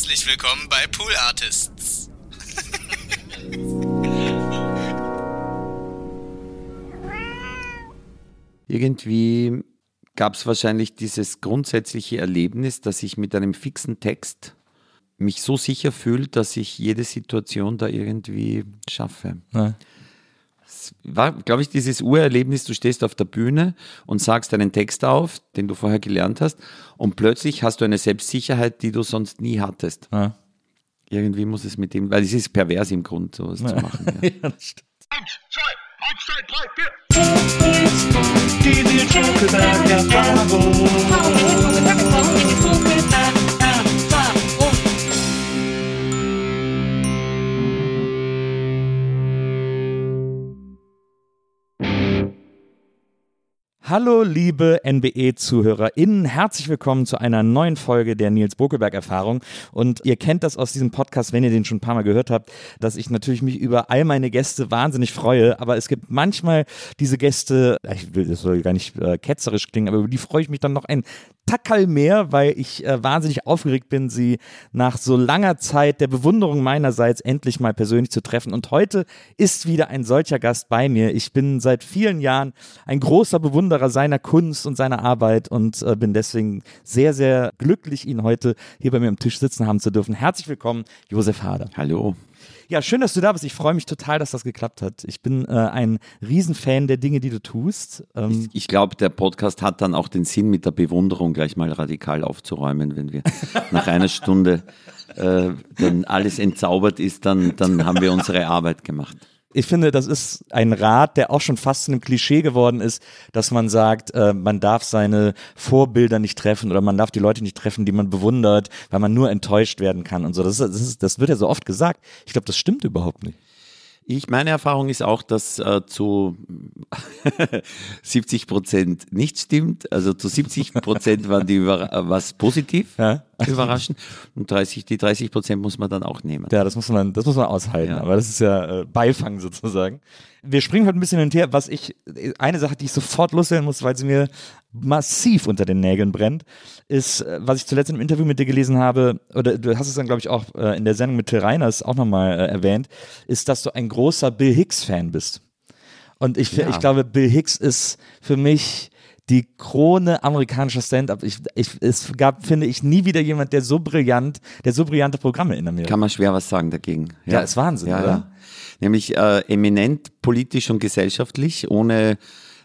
Herzlich willkommen bei Pool Artists. Irgendwie gab es wahrscheinlich dieses grundsätzliche Erlebnis, dass ich mit einem fixen Text mich so sicher fühle, dass ich jede Situation da irgendwie schaffe. Ja. Es war, glaube ich, dieses Urerlebnis, du stehst auf der Bühne und sagst einen Text auf, den du vorher gelernt hast, und plötzlich hast du eine Selbstsicherheit, die du sonst nie hattest. Ja. Irgendwie muss es mit dem, weil es ist pervers im Grund, sowas zu machen. Ja. Ja, das stimmt. Eins, zwei, eins, zwei, drei, vier. Die Nils Hallo, liebe NBE-ZuhörerInnen. Herzlich willkommen zu einer neuen Folge der Nils Bokelberg-Erfahrung. Und ihr kennt das aus diesem Podcast, wenn ihr den schon ein paar Mal gehört habt, dass ich natürlich mich über all meine Gäste wahnsinnig freue. Aber es gibt manchmal diese Gäste, ich will, das soll gar nicht äh, ketzerisch klingen, aber über die freue ich mich dann noch ein Tackerl mehr, weil ich äh, wahnsinnig aufgeregt bin, sie nach so langer Zeit der Bewunderung meinerseits endlich mal persönlich zu treffen. Und heute ist wieder ein solcher Gast bei mir. Ich bin seit vielen Jahren ein großer Bewunderer seiner Kunst und seiner Arbeit und äh, bin deswegen sehr, sehr glücklich, ihn heute hier bei mir am Tisch sitzen haben zu dürfen. Herzlich willkommen, Josef Hader. Hallo. Ja, schön, dass du da bist. Ich freue mich total, dass das geklappt hat. Ich bin äh, ein Riesenfan der Dinge, die du tust. Ähm, Ich glaube, der Podcast hat dann auch den Sinn, mit der Bewunderung gleich mal radikal aufzuräumen, wenn wir nach einer Stunde äh, dann alles entzaubert ist, dann, dann haben wir unsere Arbeit gemacht. Ich finde, das ist ein Rat, der auch schon fast zu einem Klischee geworden ist, dass man sagt, äh, man darf seine Vorbilder nicht treffen oder man darf die Leute nicht treffen, die man bewundert, weil man nur enttäuscht werden kann und so. Das, ist, das, ist, das wird ja so oft gesagt. Ich glaube, das stimmt überhaupt nicht. Ich, meine Erfahrung ist auch, dass äh, zu 70 Prozent nicht stimmt. Also zu 70 Prozent waren die über, äh, was positiv Ja. überraschend und 30, die 30 Prozent muss man dann auch nehmen. Ja, das muss man, das muss man aushalten. Ja. Aber das ist ja äh, Beifang sozusagen. Wir springen heute ein bisschen hin und her. Was ich, eine Sache, die ich sofort loswerden muss, weil sie mir massiv unter den Nägeln brennt, ist, äh, was ich zuletzt im Interview mit dir gelesen habe, oder du hast es dann, glaube ich, auch äh, in der Sendung mit Till Reiners auch nochmal äh, erwähnt, ist, dass du ein großer Bill Hicks-Fan bist. Und ich, Ja. ich glaube, Bill Hicks ist für mich die Krone amerikanischer Stand-up. Ich, ich, es gab, finde ich, nie wieder jemand, der so brillant, der so brillante Programme in Amerika. Kann man schwer was sagen dagegen. Ja, ist Wahnsinn, ja, oder? Ja. Nämlich äh, eminent politisch und gesellschaftlich, ohne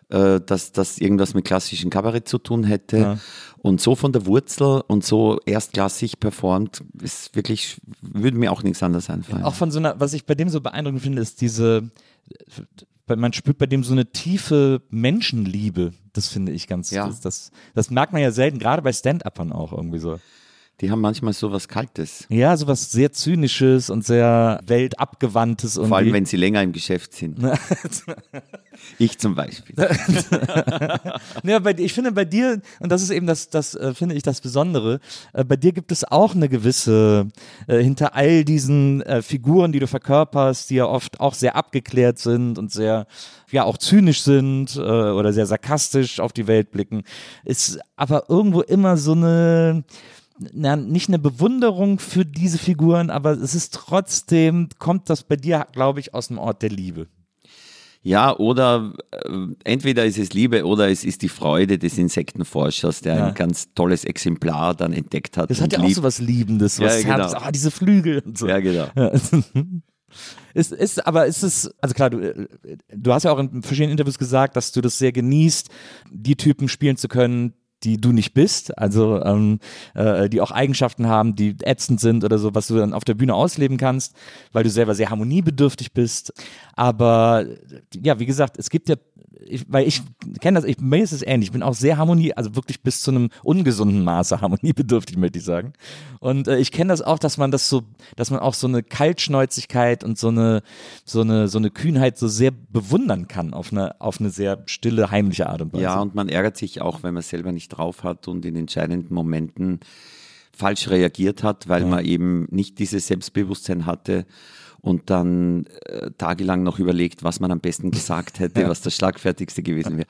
äh, dass das irgendwas mit klassischem Kabarett zu tun hätte. Ja. Und so von der Wurzel und so erstklassig performt, ist wirklich, würde mir auch nichts anderes einfallen. Auch von so einer, was ich bei dem so beeindruckend finde, ist diese, man spürt bei dem so eine tiefe Menschenliebe. Das finde ich ganz, Ja. das, das, das merkt man ja selten, gerade bei Stand-Uppern auch irgendwie so. Die haben manchmal so was Kaltes. Ja, sowas sehr Zynisches und sehr weltabgewandtes. Vor allem, irgendwie. wenn sie länger im Geschäft sind. ich zum Beispiel. Ja, bei, ich finde bei dir, und das ist eben das, das äh, finde ich das Besondere, äh, bei dir gibt es auch eine gewisse, äh, hinter all diesen Figuren, die du verkörperst, die ja oft auch sehr abgeklärt sind und sehr, ja, auch zynisch sind oder sehr sarkastisch auf die Welt blicken, ist aber irgendwo immer so eine, na, nicht eine Bewunderung für diese Figuren, aber es ist trotzdem, kommt das bei dir, glaube ich, aus dem Ort der Liebe. Ja, oder äh, entweder ist es Liebe oder es ist die Freude des Insektenforschers, der Ja. ein ganz tolles Exemplar dann entdeckt hat. Das hat ja auch so was Liebendes, was Ja, genau. Ah, diese Flügel und so. Ja, genau. Ja. Ist, ist, aber ist es, also klar, du, äh, du hast ja auch in verschiedenen Interviews gesagt, dass du das sehr genießt, die Typen spielen zu können, die du nicht bist, also ähm, äh, die auch Eigenschaften haben, die ätzend sind oder so, was du dann auf der Bühne ausleben kannst, weil du selber sehr harmoniebedürftig bist. Aber ja, wie gesagt, es gibt ja, ich, weil ich kenne das, ich, mir ist es ähnlich, ich bin auch sehr harmonie, also wirklich bis zu einem ungesunden Maße harmoniebedürftig, möchte ich sagen. Und äh, ich kenne das auch, dass man das so, dass man auch so eine Kaltschnäuzigkeit und so eine, so eine, so eine Kühnheit so sehr bewundern kann auf eine, auf eine sehr stille, heimliche Art und Weise. Ja, und man ärgert sich auch, wenn man es selber nicht drauf hat und in entscheidenden Momenten falsch reagiert hat, weil man eben nicht dieses Selbstbewusstsein hatte und dann äh, tagelang noch überlegt, was man am besten gesagt hätte, was das Schlagfertigste gewesen wäre.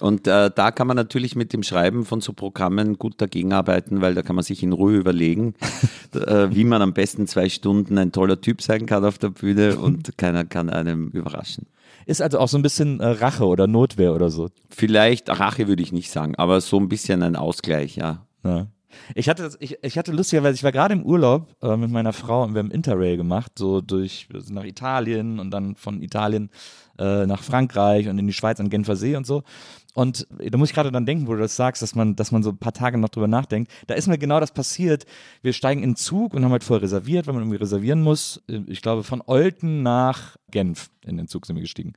Und äh, da kann man natürlich mit dem Schreiben von so Programmen gut dagegen arbeiten, weil da kann man sich in Ruhe überlegen, äh, wie man am besten zwei Stunden ein toller Typ sein kann auf der Bühne und keiner kann einem überraschen. Ist also auch so ein bisschen äh, Rache oder Notwehr oder so. Vielleicht, Rache würde ich nicht sagen, aber so ein bisschen ein Ausgleich, ja. Ja. Ich hatte, ich, ich hatte lustigerweise, ich war gerade im Urlaub äh, mit meiner Frau und wir haben Interrail gemacht, so durch sind nach Italien und dann von Italien äh, nach Frankreich und in die Schweiz an Genfer See und so. Und da muss ich gerade dann denken, wo du das sagst, dass man, dass man so ein paar Tage noch drüber nachdenkt. Da ist mir genau das passiert. Wir steigen in den Zug und haben halt vorher reserviert, weil man irgendwie reservieren muss. Ich glaube, von Olten nach Genf in den Zug sind wir gestiegen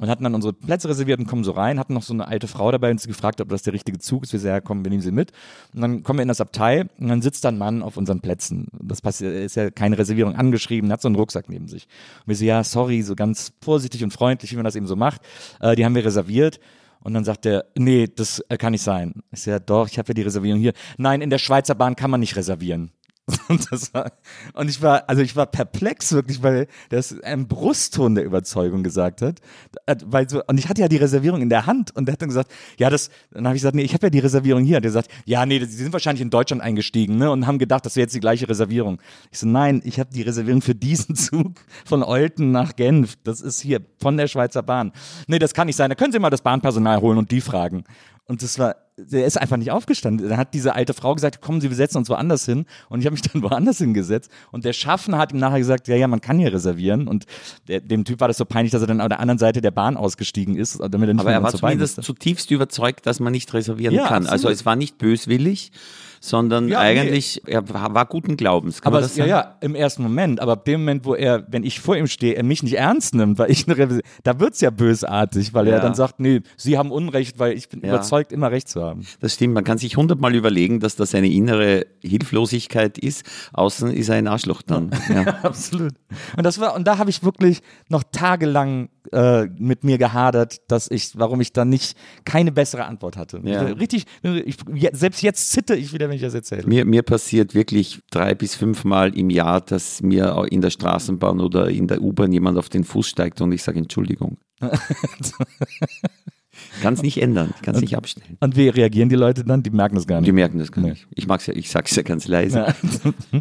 und hatten dann unsere Plätze reserviert und kommen so rein, hatten noch so eine alte Frau dabei und sie gefragt, ob das der richtige Zug ist. Wir sagen, ja, komm, wir nehmen sie mit. Und dann kommen wir in das Abteil und dann sitzt da ein Mann auf unseren Plätzen. Das ist ja keine Reservierung angeschrieben, hat so einen Rucksack neben sich. Und wir so, ja, sorry, so ganz vorsichtig und freundlich, wie man das eben so macht. Äh, die haben wir reserviert. Und dann sagt er, nee, das äh, kann nicht sein. Ich sage, ja, doch, ich habe ja die Reservierung hier. Nein, in der Schweizer Bahn kann man nicht reservieren. Und, war, und ich war, also ich war perplex wirklich, weil das ein Brustton der Überzeugung gesagt hat. Äh, Weil so, und ich hatte ja die Reservierung in der Hand und der hat dann gesagt, ja, das, dann habe ich gesagt, nee, ich habe ja die Reservierung hier. Und der sagt, ja, nee, sie sind wahrscheinlich in Deutschland eingestiegen, ne? Und haben gedacht, das wäre jetzt die gleiche Reservierung. Ich so, nein, ich habe die Reservierung für diesen Zug von Olten nach Genf. Das ist hier von der Schweizer Bahn. Nee, das kann nicht sein. Da können Sie mal das Bahnpersonal holen und die fragen. Und das war, der ist einfach nicht aufgestanden. Dann hat diese alte Frau gesagt, kommen Sie, wir setzen uns woanders hin. Und ich habe mich dann woanders hingesetzt. Und der Schaffner hat ihm nachher gesagt, ja, ja, man kann hier reservieren. Und der, dem Typ war das so peinlich, dass er dann an der anderen Seite der Bahn ausgestiegen ist, damit er nicht Aber er war zumindest musste. zutiefst überzeugt, dass man nicht reservieren Ja, kann. Also absolut. es war nicht böswillig, sondern Ja, nee. eigentlich, er war, guten Glaubens. Kann Aber das ja, sagen? ja, im ersten Moment. Aber ab dem Moment, wo er, wenn ich vor ihm stehe, er mich nicht ernst nimmt, weil ich eine Revision, da wird's ja bösartig, weil er Ja. dann sagt, nee, Sie haben Unrecht, weil ich bin Ja. überzeugt, immer Recht zu haben. Das stimmt, man kann sich hundertmal überlegen, dass das eine innere Hilflosigkeit ist. Außen ist er ein Arschloch dann. Ja. Absolut. Und das war, und da habe ich wirklich noch tagelang äh, mit mir gehadert, dass ich, warum ich dann nicht keine bessere Antwort hatte. Ja. Richtig, ich, selbst jetzt zitte ich wieder, wenn ich das erzähle. Mir, mir passiert wirklich drei bis fünfmal im Jahr, dass mir in der Straßenbahn oder in der U-Bahn jemand auf den Fuß steigt und ich sage Entschuldigung. kann es nicht ändern, kann es nicht abstellen. Und wie reagieren die Leute dann? Die merken das gar nicht. Die merken das gar Nee. nicht. Ich mag's ja, ich sag's ja ganz leise. Ja.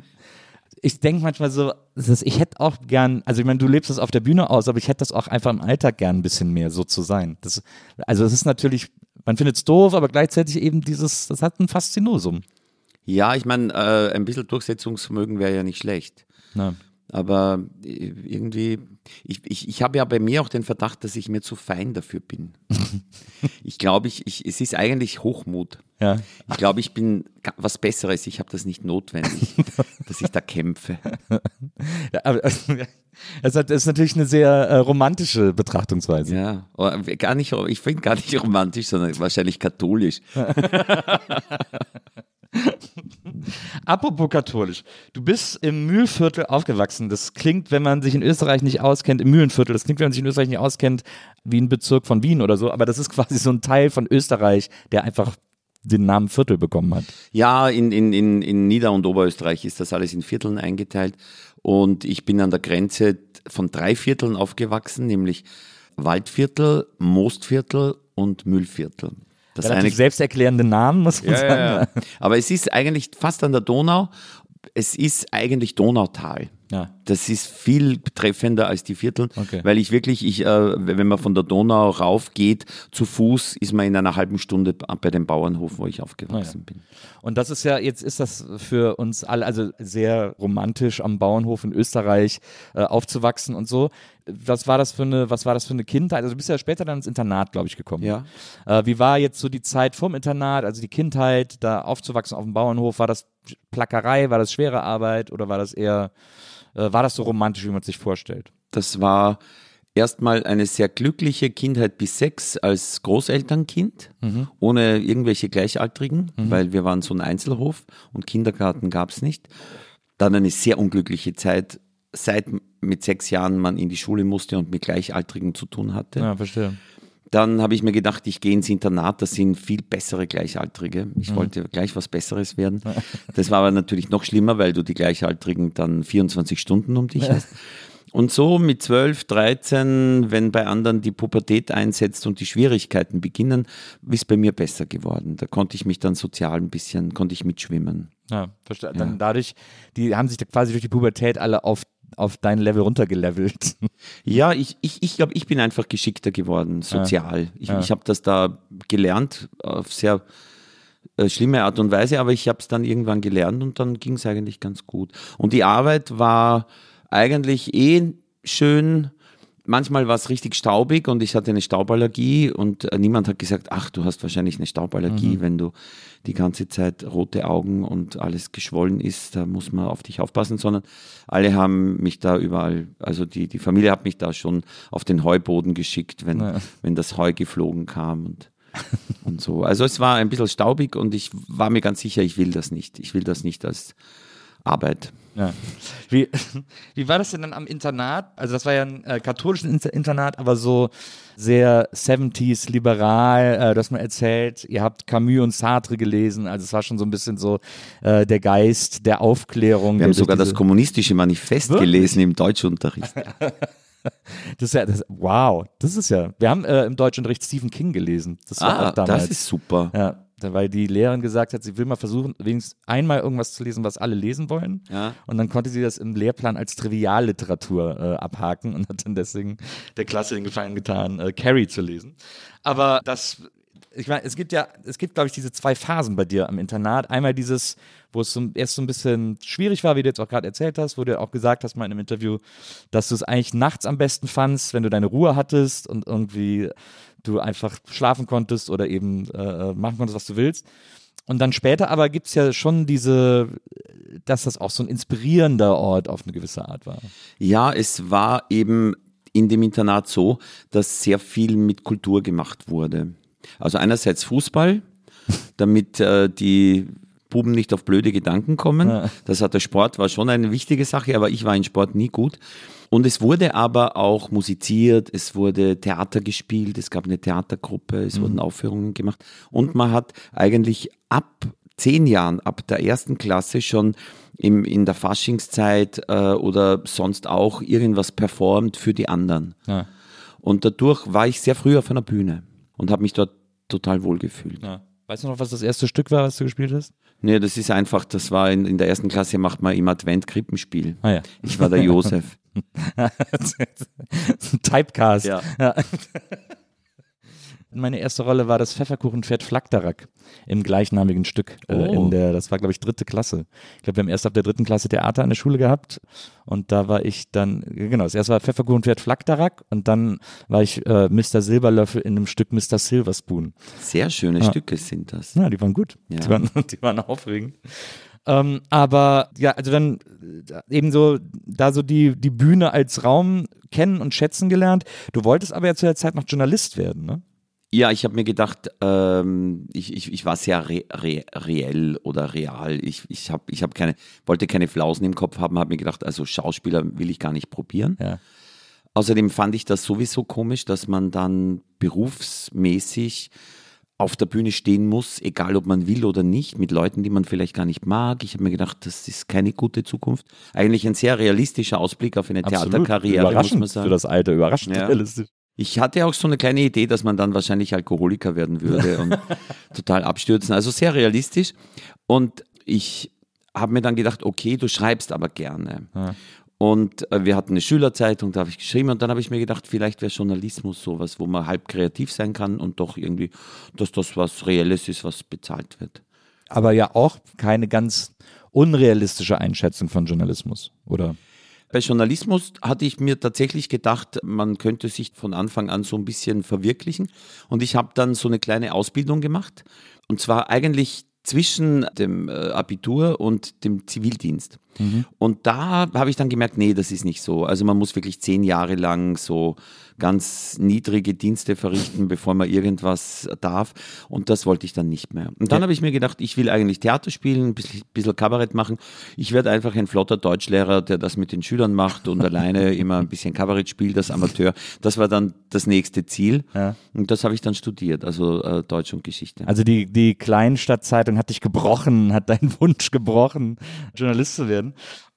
Ich denke manchmal so, ich hätte auch gern, also ich meine, du lebst das auf der Bühne aus, aber ich hätte das auch einfach im Alltag gern ein bisschen mehr so zu sein. Das, also es ist natürlich, man findet es doof, aber gleichzeitig eben dieses, das hat ein Faszinosum. Ja, ich meine, äh, ein bisschen Durchsetzungsvermögen wäre ja nicht schlecht. Ja. Aber äh, irgendwie, ich, ich, ich habe ja bei mir auch den Verdacht, dass ich mir zu fein dafür bin. ich glaube, ich, ich, es ist eigentlich Hochmut. Ja. Ich glaube, ich bin was Besseres. Ich habe das nicht notwendig, dass ich da kämpfe. Ja, aber es hat- ist natürlich eine sehr äh, romantische Betrachtungsweise. Ja, oder gar nicht, ich finde gar nicht romantisch, sondern wahrscheinlich katholisch. Apropos katholisch. Du bist im Mühlviertel aufgewachsen. Das klingt, wenn man sich in Österreich nicht auskennt, im Mühlenviertel, das klingt, wenn man sich in Österreich nicht auskennt, wie ein Bezirk von Wien oder so, aber das ist quasi so ein Teil von Österreich, der einfach den Namen Viertel bekommen hat. Ja, in, in, in, in Nieder- und Oberösterreich ist das alles in Vierteln eingeteilt. Und ich bin an der Grenze von drei Vierteln aufgewachsen, nämlich Waldviertel, Moostviertel und Mühlviertel. Das Relativ eine selbsterklärende Namen, muss man Ja, sagen. ja, ja. Aber es ist eigentlich fast an der Donau. Es ist eigentlich Donautal. Ja. Das ist viel treffender als die Viertel, Okay. weil ich wirklich, ich, äh, wenn man von der Donau rauf geht, zu Fuß ist man in einer halben Stunde bei dem Bauernhof, wo ich aufgewachsen bin. Und das ist ja, jetzt ist das für uns alle, also sehr romantisch am Bauernhof in Österreich äh, aufzuwachsen und so. Was war das für eine, was war das für eine Kindheit? Also du bist ja später dann ins Internat, glaube ich, gekommen. Ja. Äh, wie war jetzt so die Zeit vom Internat, also die Kindheit, da aufzuwachsen auf dem Bauernhof? War das Plackerei, war das schwere Arbeit oder war das eher, äh, war das so romantisch, wie man es sich vorstellt? Das war erstmal eine sehr glückliche Kindheit bis sechs als Großelternkind, ohne irgendwelche Gleichaltrigen, weil wir waren so ein Einzelhof und Kindergarten gab es nicht. Dann eine sehr unglückliche Zeit, seit mit sechs Jahren man in die Schule musste und mit Gleichaltrigen zu tun hatte. Ja, verstehe. Dann habe ich mir gedacht, ich gehe ins Internat, das sind viel bessere Gleichaltrige. Ich wollte gleich was Besseres werden. Das war aber natürlich noch schlimmer, weil du die Gleichaltrigen dann 24 Stunden um dich hast. Und so mit 12, 13, wenn bei anderen die Pubertät einsetzt und die Schwierigkeiten beginnen, ist bei mir besser geworden. Da konnte ich mich dann sozial ein bisschen, konnte ich mitschwimmen. Ja, verstehe. Dann dadurch, die haben sich da quasi durch die Pubertät alle auf, auf dein Level runtergelevelt. Ja, ich, ich, ich glaube, ich bin einfach geschickter geworden, sozial. Ich, ich habe das da gelernt, auf sehr äh, schlimme Art und Weise, aber ich habe es dann irgendwann gelernt und dann ging es eigentlich ganz gut. Und die Arbeit war eigentlich eh schön. Manchmal war es richtig staubig und ich hatte eine Stauballergie und äh, niemand hat gesagt, ach, du hast wahrscheinlich eine Stauballergie, wenn du die ganze Zeit rote Augen und alles geschwollen ist, da muss man auf dich aufpassen, sondern alle haben mich da überall, also die, die Familie hat mich da schon auf den Heuboden geschickt, wenn, Ja. wenn das Heu geflogen kam und, und so. Also es war ein bisschen staubig und ich war mir ganz sicher, ich will das nicht. Ich will das nicht als Arbeit. Ja. Wie, wie war das denn dann am Internat? Also das war ja ein äh, katholisches Inter- Internat, aber so sehr 70s liberal. Äh, du hast mal erzählt, ihr habt Camus und Sartre gelesen. Also es war schon so ein bisschen so äh, der Geist der Aufklärung. Wir haben sogar das kommunistische Manifest Wirklich? gelesen im Deutschunterricht. das ist ja, das, Wow, das ist ja. Wir haben äh, im Deutschunterricht Stephen King gelesen. Das war Ah, auch damals. das ist super. ja, weil die Lehrerin gesagt hat, sie will mal versuchen, wenigstens einmal irgendwas zu lesen, was alle lesen wollen. Ja. Und dann konnte sie das im Lehrplan als Trivialliteratur äh, abhaken und hat dann deswegen der Klasse den Gefallen getan, äh, Carrie zu lesen. Aber das, ich meine, es gibt ja, es gibt, glaube ich, diese zwei Phasen bei dir am Internat. Einmal dieses, wo es so, erst so ein bisschen schwierig war, wie du jetzt auch gerade erzählt hast, wo du auch gesagt hast mal in einem Interview, dass du es eigentlich nachts am besten fandst, wenn du deine Ruhe hattest und irgendwie du einfach schlafen konntest oder eben äh, machen konntest, was du willst. Und dann später aber gibt es ja schon diese, dass das auch so ein inspirierender Ort auf eine gewisse Art war. Ja, es war eben in dem Internat so, dass sehr viel mit Kultur gemacht wurde. Also einerseits Fußball, damit äh, die Buben nicht auf blöde Gedanken kommen. Das hat der Sport, war schon eine wichtige Sache, aber ich war in Sport nie gut. Und es wurde aber auch musiziert, es wurde Theater gespielt, es gab eine Theatergruppe, es wurden Aufführungen gemacht. Und man hat eigentlich ab zehn Jahren, ab der ersten Klasse schon im, in der Faschingszeit äh, oder sonst auch irgendwas performt für die anderen. Ja. Und dadurch war ich sehr früh auf einer Bühne und habe mich dort total wohl gefühlt. Ja. Weißt du noch, was das erste Stück war, was du gespielt hast? Nee, das ist einfach, das war in, in der ersten Klasse macht man im Advent Krippenspiel. Ah ja. Ich war der Josef. Typecast. Ja. Meine erste Rolle war das Pfefferkuchenpferd Flakdarak im gleichnamigen Stück. Äh, Oh. in der, das war, glaube ich, dritte Klasse. Ich glaube, wir haben erst ab der dritten Klasse Theater an der Schule gehabt und da war ich dann, genau, das erste war Pfefferkuchenpferd Flakdarak und dann war ich äh, Mr. Silberlöffel in einem Stück Mr. Silverspoon. Sehr schöne Stücke sind das. Ja, die waren gut. Ja. Die, waren, die waren aufregend. Ähm, aber ja, also dann äh, eben so, da so die, die Bühne als Raum kennen und schätzen gelernt. Du wolltest aber ja zu der Zeit noch Journalist werden, ne? Ja, ich habe mir gedacht, ähm, ich, ich, ich war sehr re, re, reell oder real. Ich, ich, hab, ich hab keine, wollte keine Flausen im Kopf haben, habe mir gedacht, also Schauspieler will ich gar nicht probieren. Ja. Außerdem fand ich das sowieso komisch, dass man dann berufsmäßig auf der Bühne stehen muss, egal ob man will oder nicht, mit Leuten, die man vielleicht gar nicht mag. Ich habe mir gedacht, das ist keine gute Zukunft. Eigentlich ein sehr realistischer Ausblick auf eine Theaterkarriere, muss man sagen. für das Alter, überraschend Ja. realistisch. Ich hatte auch so eine kleine Idee, dass man dann wahrscheinlich Alkoholiker werden würde und total abstürzen. Also sehr realistisch. Und ich habe mir dann gedacht, okay, du schreibst aber gerne. Und äh, wir hatten eine Schülerzeitung, da habe ich geschrieben und dann habe ich mir gedacht, vielleicht wäre Journalismus sowas, wo man halb kreativ sein kann und doch irgendwie, dass das was Reelles ist, was bezahlt wird. Aber ja auch keine ganz unrealistische Einschätzung von Journalismus, oder? Bei Journalismus hatte ich mir tatsächlich gedacht, man könnte sich von Anfang an so ein bisschen verwirklichen. Und ich habe dann so eine kleine Ausbildung gemacht. Und zwar eigentlich zwischen dem äh, Abitur und dem Zivildienst. Und da habe ich dann gemerkt, nee, das ist nicht so. Also man muss wirklich zehn Jahre lang so ganz niedrige Dienste verrichten, bevor man irgendwas darf. Und das wollte ich dann nicht mehr. Und dann habe ich mir gedacht, ich will eigentlich Theater spielen, ein bisschen, bisschen Kabarett machen. Ich werde einfach ein flotter Deutschlehrer, der das mit den Schülern macht und alleine immer ein bisschen Kabarett spielt, das Amateur. Das war dann das nächste Ziel. Ja. Und das habe ich dann studiert, also äh, Deutsch und Geschichte. Also die, die Kleinstadtzeitung hat dich gebrochen, hat deinen Wunsch gebrochen, Journalist zu werden.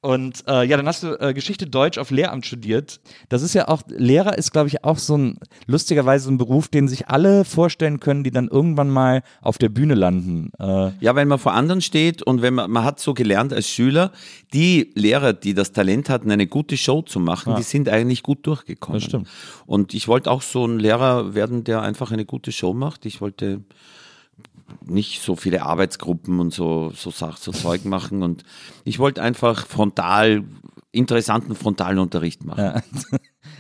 Und äh, ja, dann hast du äh, Geschichte Deutsch auf Lehramt studiert. Das ist ja auch, Lehrer ist, glaube ich, auch so ein, lustigerweise ein Beruf, den sich alle vorstellen können, die dann irgendwann mal auf der Bühne landen. Äh, Ja, weil man vor anderen steht und wenn man, man hat so gelernt als Schüler, die Lehrer, die das Talent hatten, eine gute Show zu machen, die sind eigentlich gut durchgekommen. Das stimmt. Und ich wollte auch so ein Lehrer werden, der einfach eine gute Show macht. Ich wollte nicht so viele Arbeitsgruppen und so, so, Sach, so Zeug machen und ich wollte einfach frontal, interessanten frontalen Unterricht machen. ja.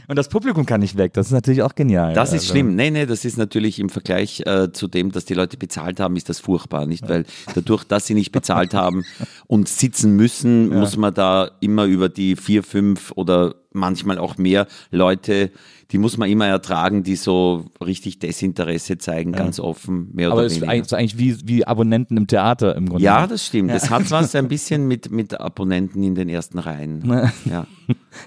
Und das Publikum kann nicht weg, das ist natürlich auch genial. Das ist Also, schlimm. Nee, nee, das ist natürlich im Vergleich äh, zu dem, dass die Leute bezahlt haben, ist das furchtbar, nicht? Weil dadurch, dass sie nicht bezahlt haben und sitzen müssen, muss man da immer über die vier, fünf oder manchmal auch mehr Leute, die muss man immer ertragen, die so richtig Desinteresse zeigen, ganz offen, mehr Aber oder es ist weniger. eigentlich, wie, wie Abonnenten im Theater im Grunde. Ja, das stimmt. Das hat was ein bisschen mit, mit Abonnenten in den ersten Reihen. Ja.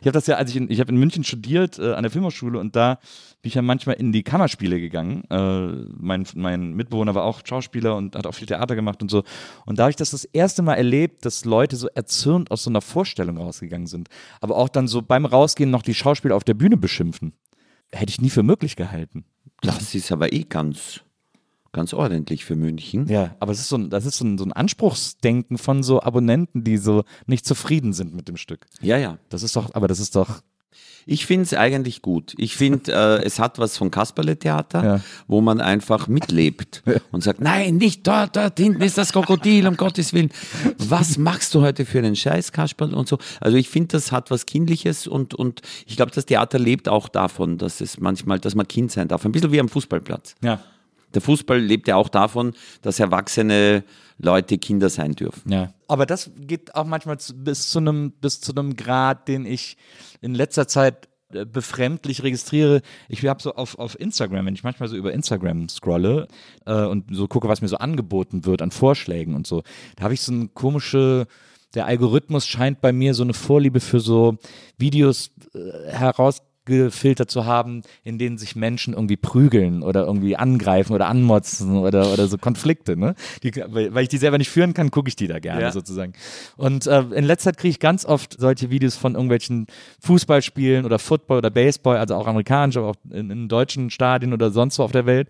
Ich habe das ja, als ich in, ich habe in München studiert äh, an der Filmhochschule und da bin ich ja manchmal in die Kammerspiele gegangen. Äh, mein, mein Mitbewohner war auch Schauspieler und hat auch viel Theater gemacht und so. Und da habe ich das das erste Mal erlebt, dass Leute so erzürnt aus so einer Vorstellung rausgegangen sind. Aber auch dann so beim Rausgehen noch die Schauspieler auf der Bühne beschimpfen. Hätte ich nie für möglich gehalten. Das ist aber eh ganz, ganz ordentlich für München. Ja, aber es ist so ein, das ist so ein, so ein Anspruchsdenken von so Abonnenten, die so nicht zufrieden sind mit dem Stück. Ja, ja. Das ist doch, aber das ist doch, Ich finde es eigentlich gut. Ich finde, äh, es hat was von Kasperle-Theater, Ja. wo man einfach mitlebt und sagt, nein, nicht dort, dort hinten ist das Krokodil, um Gottes Willen. Was machst du heute für einen Scheiß, Kasperl und so. Also ich finde, das hat was Kindliches und, und ich glaube, das Theater lebt auch davon, dass es manchmal, dass man Kind sein darf. Ein bisschen wie am Fußballplatz. ja. Der Fußball lebt ja auch davon, dass erwachsene Leute Kinder sein dürfen. Ja. Aber das geht auch manchmal zu, bis zu einem bis zu einem Grad, den ich in letzter Zeit äh, befremdlich registriere. Ich habe so auf, auf Instagram, wenn ich manchmal so über Instagram scrolle äh, und so gucke, was mir so angeboten wird an Vorschlägen und so, da habe ich so eine komische der Algorithmus scheint bei mir so eine Vorliebe für so Videos äh, herausgefiltert zu haben, in denen sich Menschen irgendwie prügeln oder irgendwie angreifen oder anmotzen oder, oder so Konflikte. Ne? Die, weil, weil ich die selber nicht führen kann, gucke ich die da gerne Ja. sozusagen. Und äh, in letzter Zeit kriege ich ganz oft solche Videos von irgendwelchen Fußballspielen oder Football oder Baseball, also auch amerikanisch, aber auch in, in deutschen Stadien oder sonst wo auf der Welt.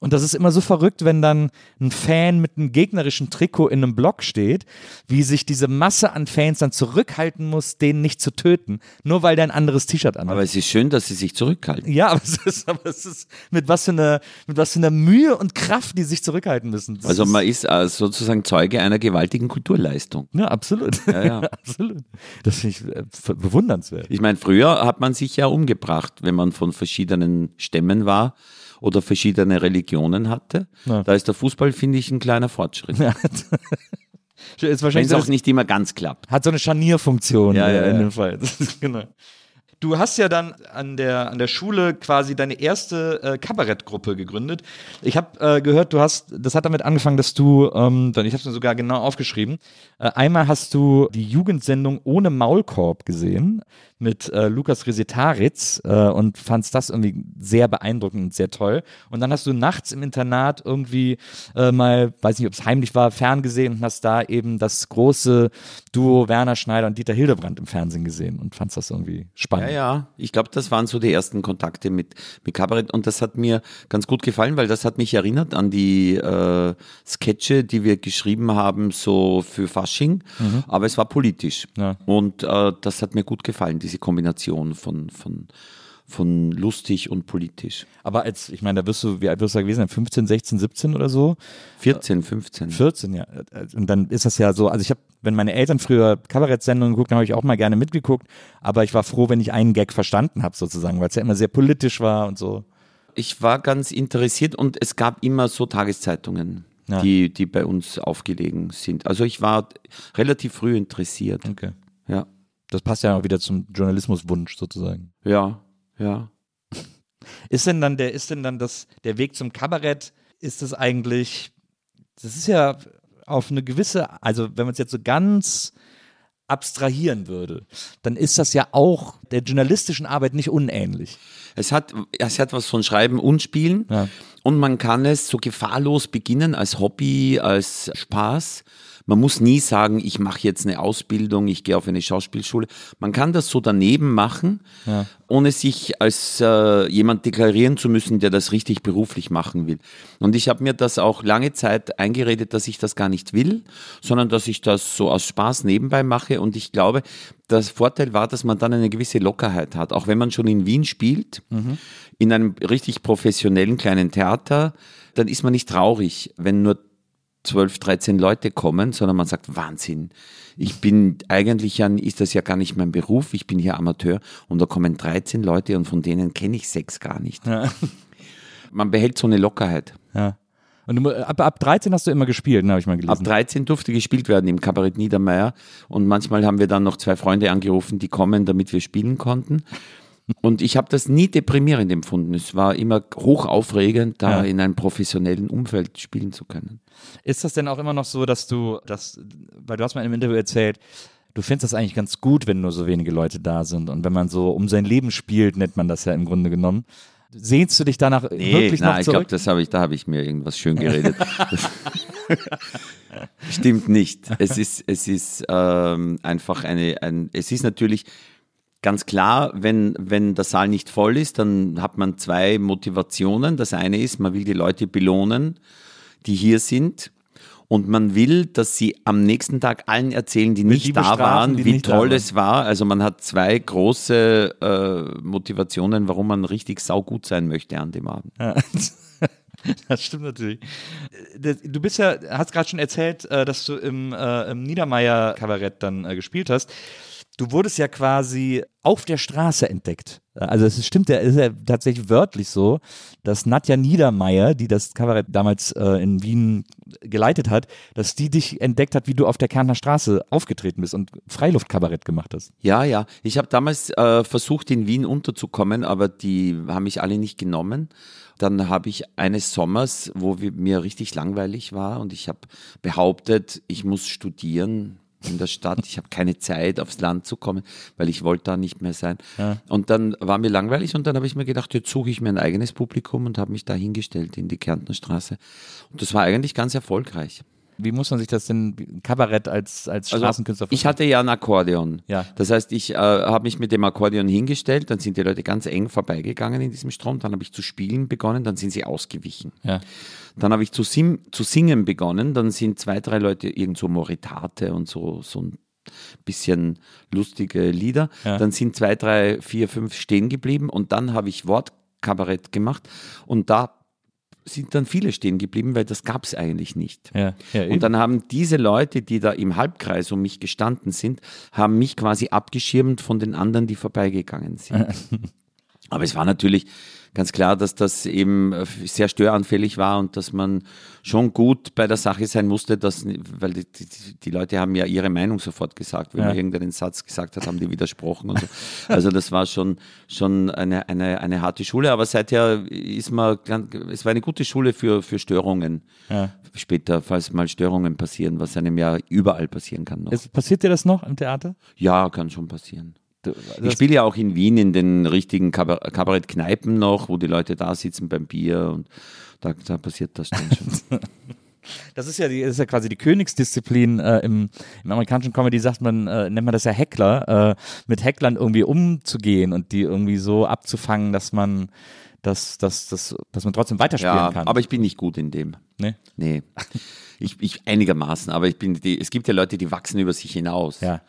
Und das ist immer so verrückt, wenn dann ein Fan mit einem gegnerischen Trikot in einem Block steht, wie sich diese Masse an Fans dann zurückhalten muss, den nicht zu töten, nur weil der ein anderes T-Shirt anhat. Aber es ist schön, dass sie sich zurückhalten. ja, aber es ist, aber es ist mit was für einer, mit was für einer Mühe und Kraft, die sich zurückhalten müssen. Das Also man ist äh, sozusagen Zeuge einer gewaltigen Kulturleistung. ja, absolut. Ja, ja. absolut. Das finde ich äh, bewundernswert. Ich meine, früher hat man sich ja umgebracht, wenn man von verschiedenen Stämmen war oder verschiedene Religionen hatte. Ja. Da ist der Fußball, finde ich, ein kleiner Fortschritt. Ja. Ist Wenn wahrscheinlich es auch nicht immer ganz klappt. hat so eine Scharnierfunktion Ja, äh, ja, in dem Fall. Genau. Du hast ja dann an der, an der Schule quasi deine erste äh, Kabarettgruppe gegründet. Ich habe äh, gehört, du hast, das hat damit angefangen, dass du, ähm, ich habe es mir sogar genau aufgeschrieben, äh, einmal hast du die Jugendsendung Ohne Maulkorb gesehen mit äh, Lukas Resetaritz äh, und fandst das irgendwie sehr beeindruckend und sehr toll. Und dann hast du nachts im Internat irgendwie äh, mal, weiß nicht, ob es heimlich war, ferngesehen und hast da eben das große Duo Werner Schneider und Dieter Hildebrand im Fernsehen gesehen und fandst das irgendwie spannend. Ja, ja. Ich glaube, das waren so die ersten Kontakte mit, mit Kabarett und das hat mir ganz gut gefallen, weil das hat mich erinnert an die äh, Sketche, die wir geschrieben haben, so für Fasching, aber es war politisch. Ja. Und äh, das hat mir gut gefallen, diese Kombination von, von, von lustig und politisch. Aber als, ich meine, da wirst du, wie alt wirst du da gewesen sein? 15, 16, 17 oder so? 14, 15. 14, ja. Und dann ist das ja so, also ich habe, wenn meine Eltern früher Kabarettsendungen geguckt haben, habe ich auch mal gerne mitgeguckt, aber ich war froh, wenn ich einen Gag verstanden habe sozusagen, weil es ja immer sehr politisch war und so. Ich war ganz interessiert und es gab immer so Tageszeitungen, Ja. die, die bei uns aufgelegen sind. Also ich war relativ früh interessiert. Okay. Ja, Das passt ja auch wieder zum Journalismuswunsch sozusagen. ja, ja. Ist denn dann der, ist denn dann das, der Weg zum Kabarett, ist das eigentlich, das ist ja auf eine gewisse, also wenn man es jetzt so ganz abstrahieren würde, dann ist das ja auch der journalistischen Arbeit nicht unähnlich. Es hat, es hat was von Schreiben und Spielen. Ja. Und man kann es so gefahrlos beginnen als Hobby, als Spaß. Man muss nie sagen, ich mache jetzt eine Ausbildung, ich gehe auf eine Schauspielschule. Man kann das so daneben machen, ohne sich als äh, jemand deklarieren zu müssen, der das richtig beruflich machen will. Und ich habe mir das auch lange Zeit eingeredet, dass ich das gar nicht will, sondern dass ich das so aus Spaß nebenbei mache. Und ich glaube, das Vorteil war, dass man dann eine gewisse Lockerheit hat. Auch wenn man schon in Wien spielt, in einem richtig professionellen kleinen Theater, dann ist man nicht traurig, wenn nur 12, 13 Leute kommen, sondern man sagt, Wahnsinn. Ich bin eigentlich ja, ist das ja gar nicht mein Beruf, ich bin hier Amateur und da kommen 13 Leute und von denen kenne ich sechs gar nicht. Man behält so eine Lockerheit. Ja. Und du, ab, ab 13 hast du immer gespielt, ne, habe ich mal gelesen. Ab 13 durfte gespielt werden im Kabarett Niedermeyer und manchmal haben wir dann noch zwei Freunde angerufen, die kommen, damit wir spielen konnten. Und ich habe das nie deprimierend empfunden. Es war immer hoch aufregend, da Ja. in einem professionellen Umfeld spielen zu können. Ist das denn auch immer noch so, dass du, das, weil du hast mal in einem Interview erzählt, du findest das eigentlich ganz gut, wenn nur so wenige Leute da sind und wenn man so um sein Leben spielt, nennt man das ja im Grunde genommen. Sehnst du dich danach wirklich nein, noch ich glaube, zurück? das habe ich, da habe ich mir irgendwas schön geredet. Stimmt nicht. Es ist, es ist ähm, einfach eine, ein, es ist natürlich ganz klar, wenn, wenn der Saal nicht voll ist, dann hat man zwei Motivationen. Das eine ist, man will die Leute belohnen, die hier sind. Und man will, dass sie am nächsten Tag allen erzählen, die nicht die da waren, wie toll es war. Also man hat zwei große äh, Motivationen, warum man richtig saugut sein möchte an dem Abend. Ja. Das stimmt natürlich. Du bist ja, hast gerade schon erzählt, äh, dass du im, äh, im Niedermeyer-Kabarett dann äh, gespielt hast. Du wurdest ja quasi auf der Straße entdeckt. Also es stimmt ja, ist ja tatsächlich wörtlich so, dass Nadja Niedermeyer, die das Kabarett damals äh, in Wien geleitet hat, dass die dich entdeckt hat, wie du auf der Kärntner Straße aufgetreten bist und Freiluftkabarett gemacht hast. Ja, ja. Ich habe damals äh, versucht, in Wien unterzukommen, aber die haben mich alle nicht genommen. Dann habe ich eines Sommers, wo mir richtig langweilig war und ich habe behauptet, ich muss studieren in der Stadt. Ich habe keine Zeit, aufs Land zu kommen, weil ich wollte da nicht mehr sein. Und dann war mir langweilig und dann habe ich mir gedacht, jetzt suche ich mir ein eigenes Publikum und habe mich da hingestellt in die Kärntner Straße. Und das war eigentlich ganz erfolgreich. Wie muss man sich das denn, Kabarett als, als Straßenkünstler Also, ich hatte ja ein Akkordeon. Ja. Das heißt, ich äh, habe mich mit dem Akkordeon hingestellt, dann sind die Leute ganz eng vorbeigegangen in diesem Strom, dann habe ich zu spielen begonnen, dann sind sie ausgewichen. Ja. Dann habe ich zu, sim zu singen begonnen, dann sind zwei, drei Leute irgend so Moritate und so, so ein bisschen lustige Lieder. Ja. Dann sind zwei, drei, vier, fünf stehen geblieben und dann habe ich Wortkabarett gemacht und da sind dann viele stehen geblieben, weil das gab es eigentlich nicht. Ja, ja. Und dann haben diese Leute, die da im Halbkreis um mich gestanden sind, haben mich quasi abgeschirmt von den anderen, die vorbeigegangen sind. Aber es war natürlich ganz klar, dass das eben äh, sehr störanfällig war und dass man schon gut bei der Sache sein musste, dass, weil die, die, die Leute haben ja ihre Meinung sofort gesagt. Wenn Ja. man irgendeinen Satz gesagt hat, haben die widersprochen und so. Also das war schon, schon eine, eine, eine harte Schule, aber seither ist man, es war eine gute Schule für, für Störungen Ja. später, falls mal Störungen passieren, was einem ja überall passieren kann. Noch. Passiert dir das noch im Theater? ja, kann schon passieren. Ich spiele ja auch in Wien in den richtigen Kabar Kabarettkneipen noch, wo die Leute da sitzen beim Bier und da, da passiert das dann schon. Das ist ja, die, ist ja quasi die Königsdisziplin äh, im, im amerikanischen Comedy, sagt man, äh, nennt man das ja Heckler, äh, mit Hecklern irgendwie umzugehen und die irgendwie so abzufangen, dass man, dass, dass, dass, dass man trotzdem weiterspielen ja, kann. aber ich bin nicht gut in dem. nee? Nee. Ich, ich einigermaßen, aber ich bin die, es gibt ja Leute, die wachsen über sich hinaus, Ja.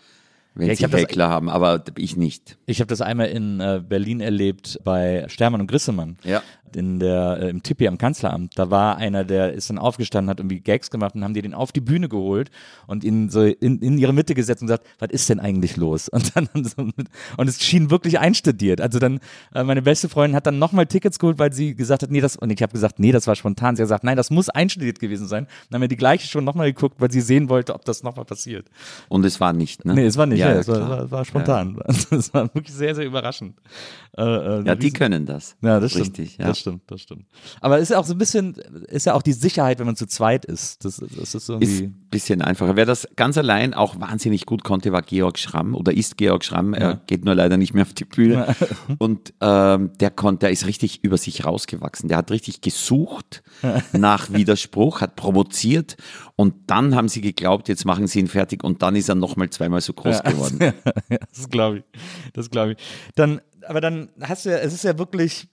Wenn Ja, ich sie hab das- haben, aber ich nicht. Ich habe das einmal in äh, Berlin erlebt bei Stermann und Grissemann. Ja. In der, äh, im Tippi am Kanzleramt. Da war einer, der ist dann aufgestanden, hat irgendwie Gags gemacht und haben die den auf die Bühne geholt und ihn so in, in ihre Mitte gesetzt und gesagt, was ist denn eigentlich los? Und dann so mit, und es schien wirklich einstudiert. Also dann, äh, meine beste Freundin hat dann nochmal Tickets geholt, weil sie gesagt hat, nee, das, und ich habe gesagt, nee, das war spontan. Sie hat gesagt, nein, das muss einstudiert gewesen sein. Dann haben wir die gleiche schon nochmal geguckt, weil sie sehen wollte, ob das nochmal passiert. Und es war nicht, ne? Nee, es war nicht, ja, es, war, war, war spontan. Das war wirklich sehr, sehr überraschend. Äh, äh, Ja, die riesen- können das. Ja, das stimmt. Richtig, ja. Das das stimmt, das stimmt. Aber ist ja auch so ein bisschen, ist ja auch die Sicherheit, wenn man zu zweit ist. Das, das ist irgendwie. Ist ein bisschen einfacher. Wer das ganz allein auch wahnsinnig gut konnte, war Georg Schramm oder ist Georg Schramm. Er geht nur leider nicht mehr auf die Bühne. Und ähm, der konnte, der ist richtig über sich rausgewachsen. Der hat richtig gesucht nach Widerspruch, hat provoziert und dann haben sie geglaubt, jetzt machen sie ihn fertig und dann ist er nochmal zweimal so groß geworden. ja, das glaube ich. Das glaube ich. Dann, aber dann hast du ja, es ist ja wirklich,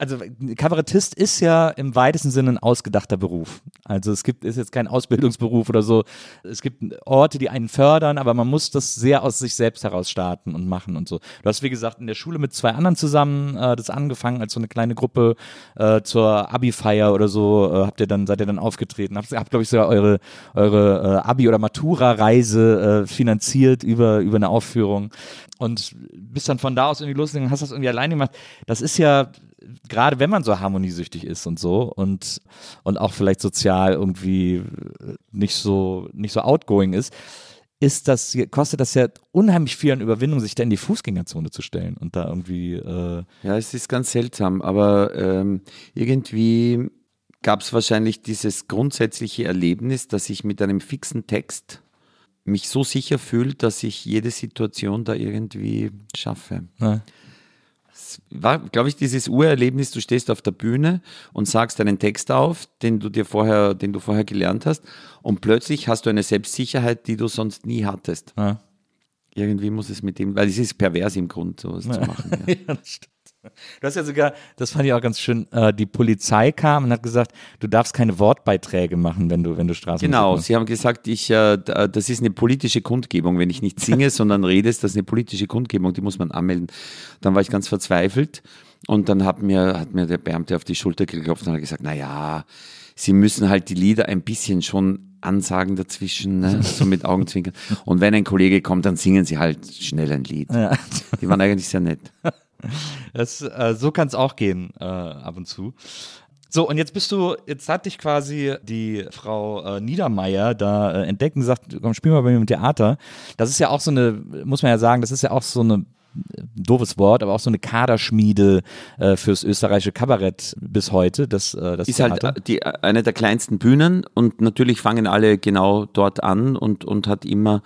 also Kabarettist ist ja im weitesten Sinne ein ausgedachter Beruf. Also es gibt, ist jetzt kein Ausbildungsberuf oder so. Es gibt Orte, die einen fördern, aber man muss das sehr aus sich selbst heraus starten und machen und so. Du hast, wie gesagt, in der Schule mit zwei anderen zusammen äh, das angefangen als so eine kleine Gruppe äh, zur Abi-Feier oder so. Äh, habt ihr dann, seid ihr dann aufgetreten? Habt, habt glaube ich, sogar eure, eure äh, Abi- oder Matura-Reise äh, finanziert über, über eine Aufführung und bist dann von da aus irgendwie losgegangen hast das irgendwie alleine gemacht. Das ist ja, gerade wenn man so harmoniesüchtig ist und so und, und auch vielleicht sozial irgendwie nicht so, nicht so outgoing ist, ist das, kostet das ja unheimlich viel an Überwindung, sich da in die Fußgängerzone zu stellen und da irgendwie, äh, Ja, es ist ganz seltsam, aber ähm, irgendwie gab es wahrscheinlich dieses grundsätzliche Erlebnis, dass ich mit einem fixen Text mich so sicher fühle, dass ich jede Situation da irgendwie schaffe. ne? War, glaube ich, dieses Urerlebnis, du stehst auf der Bühne und sagst einen Text auf, den du dir vorher, den du vorher gelernt hast, und plötzlich hast du eine Selbstsicherheit, die du sonst nie hattest. Ja. Irgendwie muss es mit dem, weil es ist pervers im Grund, sowas zu machen. Ja. Ja, das stimmt. Du hast ja sogar, das fand ich auch ganz schön, äh, die Polizei kam und hat gesagt, du darfst keine Wortbeiträge machen, wenn du, wenn du Straßenmusik Genau, machst. Sie haben gesagt, ich, äh, das ist eine politische Kundgebung. Wenn ich nicht singe, sondern rede, ist das eine politische Kundgebung, die muss man anmelden. Dann war ich ganz verzweifelt und dann hat mir, hat mir der Beamte auf die Schulter geklopft und hat gesagt, na ja, Sie müssen halt die Lieder ein bisschen schon ansagen dazwischen, ne? so mit Augenzwinkern. Und wenn ein Kollege kommt, dann singen Sie halt schnell ein Lied. Ja. Die waren eigentlich sehr nett. Das, äh, so kann es auch gehen, äh, ab und zu. So, und jetzt bist du, jetzt hat dich quasi die Frau äh, Niedermeyer da äh, entdeckt und gesagt, komm, spiel mal bei mir im Theater. Das ist ja auch so eine, muss man ja sagen, das ist ja auch so eine äh, doofes Wort, aber auch so eine Kaderschmiede äh, fürs österreichische Kabarett bis heute, das, äh, das ist halt Theater. äh, die, eine der kleinsten Bühnen und natürlich fangen alle genau dort an und, und hat immer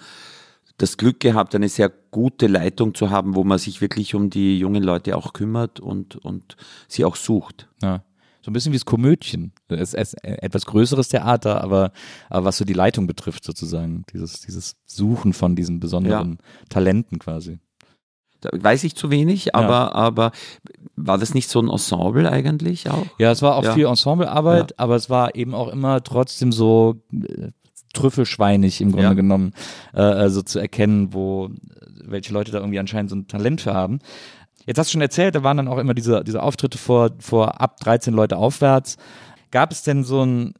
das Glück gehabt, eine sehr gute Leitung zu haben, wo man sich wirklich um die jungen Leute auch kümmert und, und sie auch sucht. Ja. So ein bisschen wie das Komödchen. Es ist etwas größeres Theater, aber, aber was so die Leitung betrifft, sozusagen. Dieses, dieses Suchen von diesen besonderen Talenten quasi. Da weiß ich zu wenig, aber, aber war das nicht so ein Ensemble eigentlich auch? Ja, es war auch Ja. viel Ensemblearbeit, aber es war eben auch immer trotzdem so äh, trüffelschweinig im Grunde Ja. genommen, äh, also zu erkennen, wo welche Leute da irgendwie anscheinend so ein Talent für haben. Jetzt hast du schon erzählt, da waren dann auch immer diese, diese Auftritte vor, vor ab 13 Leute aufwärts. Gab es denn so ein,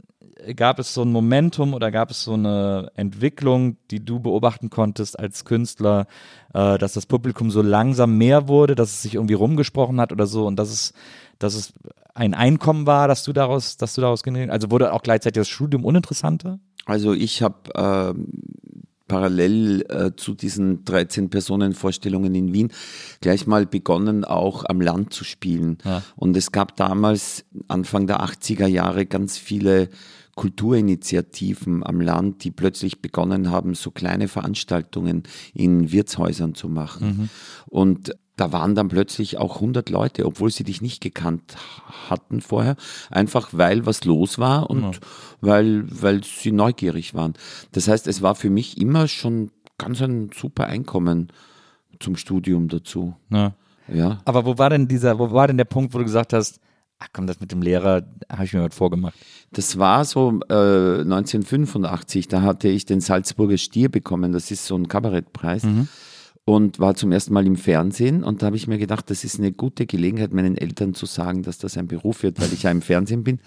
gab es so ein Momentum oder gab es so eine Entwicklung, die du beobachten konntest als Künstler, äh, dass das Publikum so langsam mehr wurde, dass es sich irgendwie rumgesprochen hat oder so und dass es, dass es ein Einkommen war, dass du daraus, dass du daraus generiert, also wurde auch gleichzeitig das Studium uninteressanter? Also ich habe ähm, parallel äh, zu diesen 13 Personenvorstellungen in Wien gleich mal begonnen, auch am Land zu spielen. Ja. Und es gab damals, Anfang der 80er Jahre, ganz viele Kulturinitiativen am Land, die plötzlich begonnen haben, so kleine Veranstaltungen in Wirtshäusern zu machen. Und da waren dann plötzlich auch 100 Leute, obwohl sie dich nicht gekannt hatten vorher, einfach weil was los war und weil, weil sie neugierig waren. Das heißt, es war für mich immer schon ganz ein super Einkommen zum Studium dazu. Ja. Ja. Aber wo war denn dieser, wo war denn der Punkt, wo du gesagt hast, ach komm, das mit dem Lehrer habe ich mir was vorgemacht? Das war so äh, 1985, da hatte ich den Salzburger Stier bekommen, das ist so ein Kabarettpreis. Und war zum ersten Mal im Fernsehen und da habe ich mir gedacht, das ist eine gute Gelegenheit, meinen Eltern zu sagen, dass das ein Beruf wird, weil ich ja im Fernsehen bin.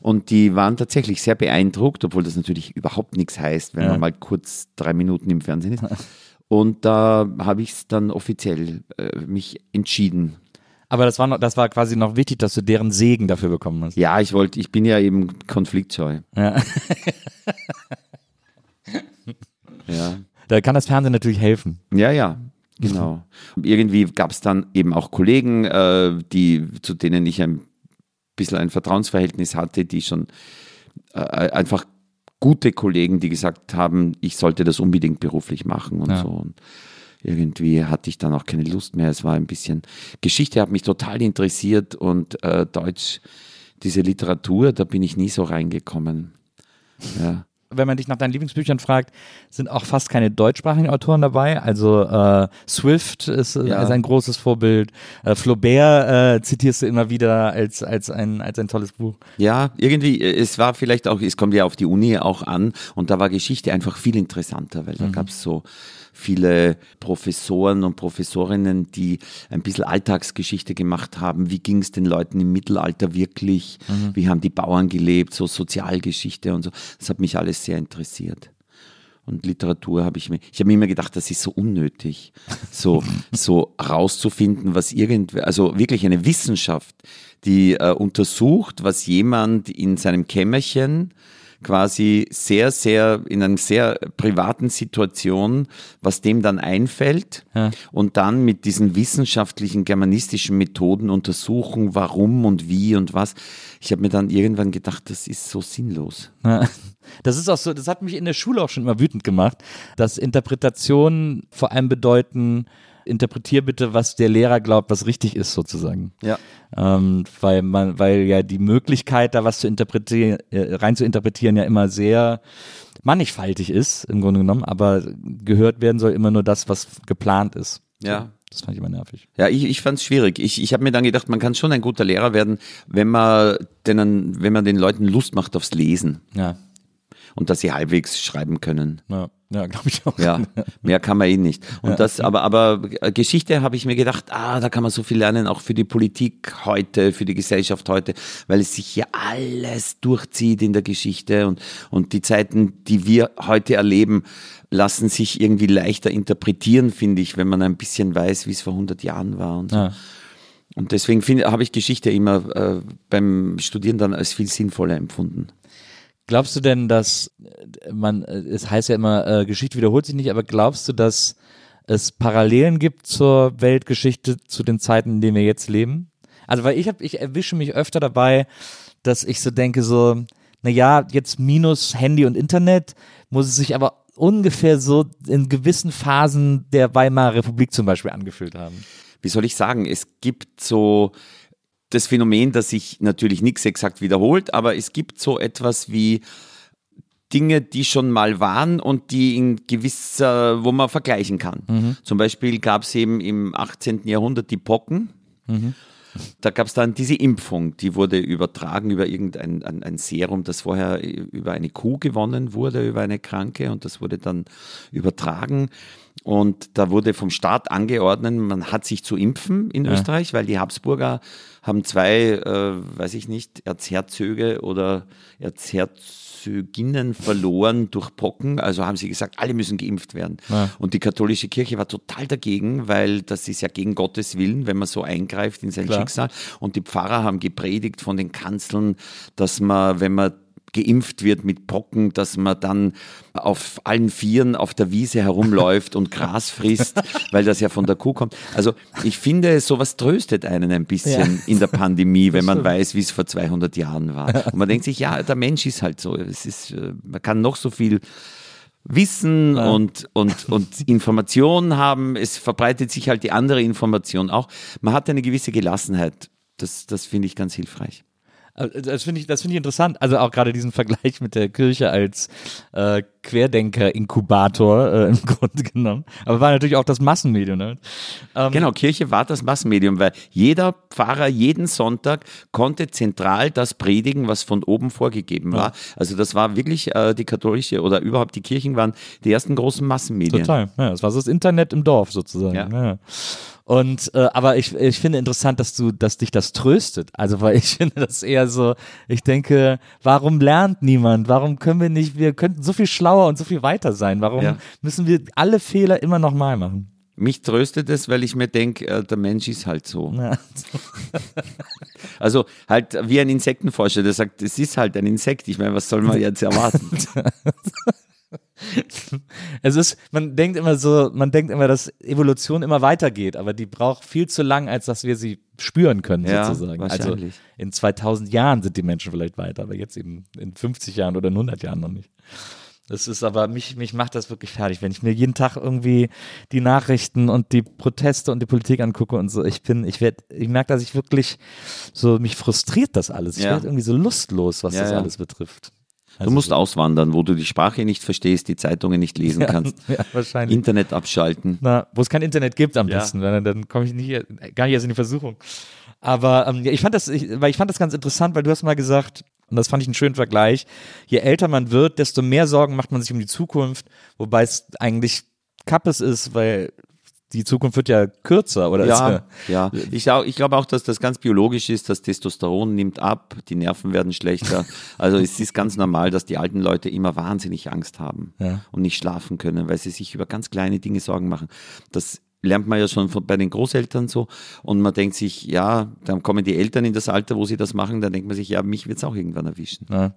Und die waren tatsächlich sehr beeindruckt, obwohl das natürlich überhaupt nichts heißt, wenn Ja. man mal kurz drei Minuten im Fernsehen ist. Und da habe ich es dann offiziell äh, mich entschieden. Aber das war noch, das war quasi noch wichtig, dass du deren Segen dafür bekommen hast. Ja, ich wollte, ich bin ja eben konfliktscheu. Ja. Ja. Da kann das Fernsehen natürlich helfen. Ja, ja, genau. Irgendwie gab es dann eben auch Kollegen, äh, die, zu denen ich ein bisschen ein Vertrauensverhältnis hatte, die schon äh, einfach gute Kollegen, die gesagt haben, ich sollte das unbedingt beruflich machen und Ja. so. Und irgendwie hatte ich dann auch keine Lust mehr. Es war ein bisschen, Geschichte hat mich total interessiert und äh, Deutsch, diese Literatur, da bin ich nie so reingekommen. Ja. Wenn man dich nach deinen Lieblingsbüchern fragt, sind auch fast keine deutschsprachigen Autoren dabei. Also äh, Swift ist, äh, Ja. ist ein großes Vorbild. Äh, Flaubert äh, zitierst du immer wieder als, als, ein, als ein tolles Buch. Ja, irgendwie, äh, es war vielleicht auch, es kommt ja auf die Uni auch an und da war Geschichte einfach viel interessanter, weil da gab es so viele Professoren und Professorinnen, die ein bisschen Alltagsgeschichte gemacht haben. Wie ging es den Leuten im Mittelalter wirklich? Wie haben die Bauern gelebt? So Sozialgeschichte und so. Das hat mich alles sehr interessiert. Und Literatur habe ich mir, ich habe mir immer gedacht, das ist so unnötig, so, so rauszufinden, was irgendwer, also wirklich eine Wissenschaft, die äh, untersucht, was jemand in seinem Kämmerchen quasi sehr, sehr, in einer sehr privaten Situation, was dem dann einfällt Ja. und dann mit diesen wissenschaftlichen, germanistischen Methoden untersuchen, warum und wie und was. Ich habe mir dann irgendwann gedacht, das ist so sinnlos. Ja. Das ist auch so, das hat mich in der Schule auch schon immer wütend gemacht, dass Interpretationen vor allem bedeuten, interpretier bitte, was der Lehrer glaubt, was richtig ist, sozusagen. Ja. Ähm, weil man, weil ja die Möglichkeit, da was zu interpretieren, äh, rein zu interpretieren, ja immer sehr mannigfaltig ist, im Grunde genommen, aber gehört werden soll immer nur das, was geplant ist. Ja. Das fand ich immer nervig. Ja, ich, ich fand es schwierig. Ich, ich habe mir dann gedacht, man kann schon ein guter Lehrer werden, wenn man, denen, wenn man den Leuten Lust macht aufs Lesen Ja, und dass sie halbwegs schreiben können. ja, ja glaube ich auch. Ja, mehr kann man eh nicht. Und das, aber, aber äh, Geschichte habe ich mir gedacht, ah, da kann man so viel lernen, auch für die Politik heute, für die Gesellschaft heute, weil es sich ja alles durchzieht in der Geschichte und, und die Zeiten, die wir heute erleben, lassen sich irgendwie leichter interpretieren, finde ich, wenn man ein bisschen weiß, wie es vor 100 Jahren war und so. Ja. Und deswegen finde, habe ich Geschichte immer äh, beim Studieren dann als viel sinnvoller empfunden. Glaubst du denn, dass äh, man, äh, es heißt ja immer, äh, Geschichte wiederholt sich nicht, aber glaubst du, dass es Parallelen gibt zur Weltgeschichte zu den Zeiten, in denen wir jetzt leben? Also, weil ich habe, ich erwische mich öfter dabei, dass ich so denke, so, na ja, jetzt minus Handy und Internet muss es sich aber ungefähr so in gewissen Phasen der Weimarer Republik zum Beispiel angefühlt haben. wie soll ich sagen, es gibt so das Phänomen, dass sich natürlich nichts exakt wiederholt, aber es gibt so etwas wie Dinge, die schon mal waren und die in gewisser, wo man vergleichen kann. Zum Beispiel gab es eben im 18. Jahrhundert die Pocken. Da gab es dann diese Impfung, die wurde übertragen über irgendein ein, ein Serum, das vorher über eine Kuh gewonnen wurde, über eine Kranke und das wurde dann übertragen. Und da wurde vom Staat angeordnet, man hat sich zu impfen in Österreich, weil die Habsburger haben zwei, äh, weiß ich nicht, Erzherzöge oder Erzherzoginnen verloren durch Pocken. Also haben sie gesagt, alle müssen geimpft werden. Ja. Und die katholische Kirche war total dagegen, weil das ist ja gegen Gottes Willen, wenn man so eingreift in sein Klar. Schicksal. Und die Pfarrer haben gepredigt von den Kanzeln, dass man, wenn man geimpft wird mit Pocken, dass man dann auf allen Vieren auf der Wiese herumläuft und Gras frisst, weil das ja von der Kuh kommt. Also ich finde, sowas tröstet einen ein bisschen in der Pandemie, wenn man weiß, wie es vor 200 Jahren war. Und man denkt sich, ja, der Mensch ist halt so. Es ist, äh, man kann noch so viel Wissen und, und, und Information haben. Es verbreitet sich halt die andere Information auch. Man hat eine gewisse Gelassenheit. Das, das finde ich ganz hilfreich. Also, Das finde ich, das finde ich interessant. Also auch gerade diesen Vergleich mit der Kirche als äh, Querdenker-Inkubator äh, im Grunde genommen. Aber war natürlich auch das Massenmedium. Ne? Ähm, Genau, Kirche war das Massenmedium, weil jeder Pfarrer jeden Sonntag konnte zentral das predigen, was von oben vorgegeben war. Also das war wirklich äh, die katholische oder überhaupt die Kirchen waren die ersten großen Massenmedien. Total. Ja, das war so das Internet im Dorf sozusagen. Ja. Ja. Und äh, aber ich, ich finde interessant, dass du, dass dich das tröstet. Also weil ich finde das eher so, ich denke, warum lernt niemand? Warum können wir nicht, wir könnten so viel schlauer und so viel weiter sein. Warum Ja. müssen wir alle Fehler immer nochmal machen? Mich tröstet es, weil ich mir denke, äh, der Mensch ist halt so. Ja. Also halt wie ein Insektenforscher, der sagt, es ist halt ein Insekt. Ich meine, was soll man jetzt erwarten? es ist, man denkt immer so, man denkt immer, dass Evolution immer weitergeht, aber die braucht viel zu lang, als dass wir sie spüren können, Ja, sozusagen. Also in 2000 Jahren sind die Menschen vielleicht weiter, aber jetzt eben in 50 Jahren oder in 100 Jahren noch nicht. Das ist aber, mich, mich macht das wirklich fertig, wenn ich mir jeden Tag irgendwie die Nachrichten und die Proteste und die Politik angucke und so. Ich bin, ich werde, ich merke, dass ich wirklich so, mich frustriert das alles. Ich Ja. werde irgendwie so lustlos, was Ja, das alles betrifft. Du musst auswandern, wo du die Sprache nicht verstehst, die Zeitungen nicht lesen ja, kannst, ja, wahrscheinlich. Internet abschalten. Na, wo es kein Internet gibt am Ja. besten, dann, dann komme ich nicht, gar nicht erst in die Versuchung. Aber ähm, ich fand das, ich, weil ich fand das ganz interessant, weil du hast mal gesagt, und das fand ich einen schönen Vergleich, je älter man wird, desto mehr Sorgen macht man sich um die Zukunft, wobei es eigentlich Kappes ist, weil die Zukunft wird ja kürzer, oder? Ja, ja. Ich, ich glaube auch, dass das ganz biologisch ist, das Testosteron nimmt ab, die Nerven werden schlechter. Also es ist ganz normal, dass die alten Leute immer wahnsinnig Angst haben Ja. und nicht schlafen können, weil sie sich über ganz kleine Dinge Sorgen machen. Das lernt man ja schon von, bei den Großeltern so und man denkt sich, ja, dann kommen die Eltern in das Alter, wo sie das machen, dann denkt man sich, ja, mich wird es auch irgendwann erwischen. Ja.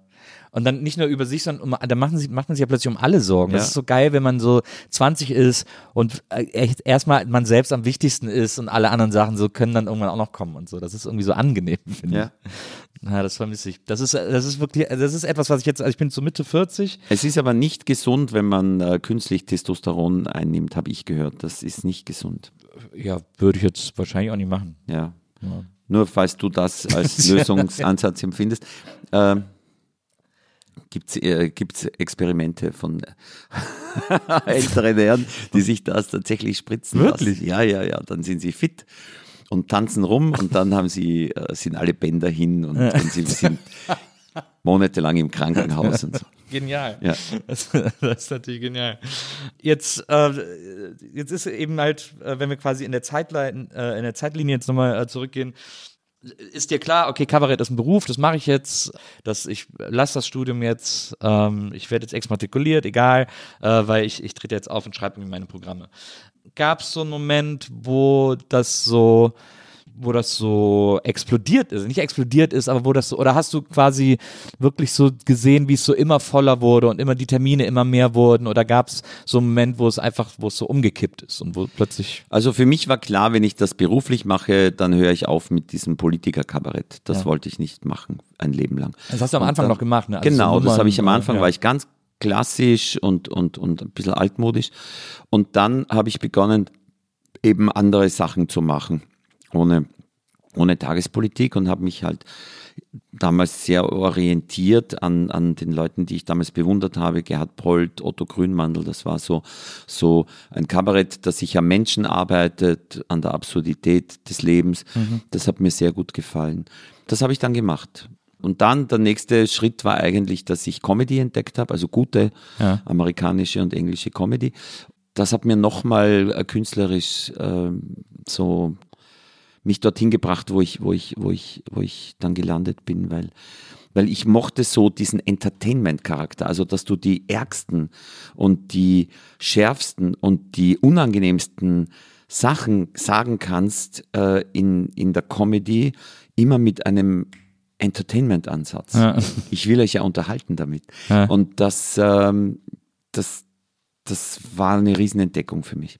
Und dann nicht nur über sich, sondern um, da machen sie, macht man sich ja plötzlich um alle Sorgen. Das Ja. ist so geil, wenn man so 20 ist und äh, echt erstmal man selbst am wichtigsten ist und alle anderen Sachen so können dann irgendwann auch noch kommen und so. Das ist irgendwie so angenehm, finde Ja. ich. Ja, das vermisse ich. Das ist, das ist wirklich, das ist etwas, was ich jetzt, also ich bin so Mitte 40. Es ist aber nicht gesund, wenn man äh, künstlich Testosteron einnimmt, habe ich gehört. Das ist nicht gesund. Ja, würde ich jetzt wahrscheinlich auch nicht machen. Ja. Nur falls du das als Lösungsansatz empfindest. Ähm, Gibt es äh, gibt's Experimente von älteren Herren, die sich das tatsächlich spritzen Wirklich? lassen? Ja, ja, ja. Dann sind sie fit und tanzen rum und dann haben sie, äh, sind alle Bänder hin und, und sie sind monatelang im Krankenhaus und so. Genial. Ja. Das, das ist natürlich genial. Jetzt, äh, jetzt ist eben halt, äh, wenn wir quasi in der, Zeitlein, äh, in der Zeitlinie jetzt nochmal äh, zurückgehen, ist dir klar, okay, Kabarett ist ein Beruf, das mache ich jetzt, dass ich lasse das Studium jetzt, ähm, ich werde jetzt exmatrikuliert, egal, äh, weil ich, ich trete jetzt auf und schreibe irgendwie meine Programme. Gab es so einen Moment, wo das so, wo das so explodiert ist, nicht explodiert ist, aber wo das so, oder hast du quasi wirklich so gesehen, wie es so immer voller wurde und immer die Termine immer mehr wurden, oder gab es so einen Moment, wo es einfach, wo es so umgekippt ist und wo plötzlich Also für mich war klar, wenn ich das beruflich mache, dann höre ich auf mit diesem Politikerkabarett. Das Ja. wollte ich nicht machen, ein Leben lang. Das hast du am Und Anfang dann- noch gemacht, ne? Also genau, so das habe ich am Anfang, ja. war ich ganz klassisch und, und, und ein bisschen altmodisch. Und dann habe ich begonnen, eben andere Sachen zu machen, ohne, ohne Tagespolitik und habe mich halt damals sehr orientiert an, an den Leuten, die ich damals bewundert habe, Gerhard Polt, Otto Grünmandel, das war so, so ein Kabarett, das sich am Menschen arbeitet, an der Absurdität des Lebens. Das hat mir sehr gut gefallen. Das habe ich dann gemacht. Und dann der nächste Schritt war eigentlich, dass ich Comedy entdeckt habe, also gute Ja. amerikanische und englische Comedy. Das hat mir nochmal äh, künstlerisch ähm, so mich dorthin gebracht, wo ich, wo ich, wo ich, wo ich dann gelandet bin, weil, weil ich mochte so diesen Entertainment-Charakter, also dass du die ärgsten und die schärfsten und die unangenehmsten Sachen sagen kannst äh, in, in der Comedy, immer mit einem Entertainment-Ansatz. Ja. Ich will euch ja unterhalten damit. Ja. Und das, ähm, das, das war eine Riesenentdeckung für mich.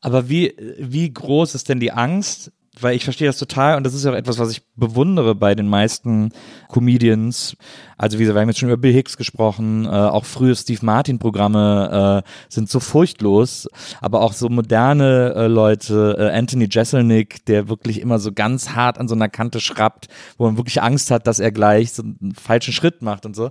Aber wie, wie groß ist denn die Angst? Weil ich verstehe das total und das ist ja auch etwas, was ich bewundere bei den meisten Comedians. Also wie gesagt, wir haben jetzt schon über Bill Hicks gesprochen, äh, auch frühe Steve Martin-Programme äh, sind so furchtlos, aber auch so moderne äh, Leute, äh, Anthony Jeselnik, der wirklich immer so ganz hart an so einer Kante schrappt, wo man wirklich Angst hat, dass er gleich so einen falschen Schritt macht und so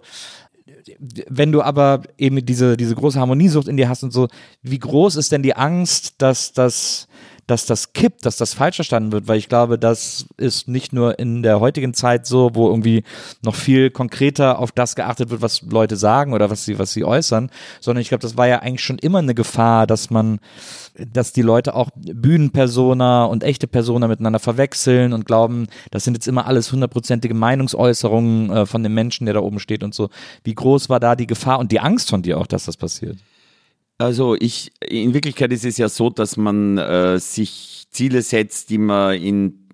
wenn du aber eben diese, diese große Harmoniesucht in dir hast und so, wie groß ist denn die Angst, dass das, dass das kippt, dass das falsch verstanden wird? Weil ich glaube, das ist nicht nur in der heutigen Zeit so, wo irgendwie noch viel konkreter auf das geachtet wird, was Leute sagen oder was sie, was sie äußern, sondern ich glaube, das war ja eigentlich schon immer eine Gefahr, dass man, dass die Leute auch Bühnenpersona und echte Persona miteinander verwechseln und glauben, das sind jetzt immer alles hundertprozentige Meinungsäußerungen äh, von dem Menschen, der da oben steht und so. Wie groß war da die Gefahr und die Angst von dir auch, dass das passiert? Also ich, in Wirklichkeit ist es ja so, dass man äh, sich Ziele setzt, die man in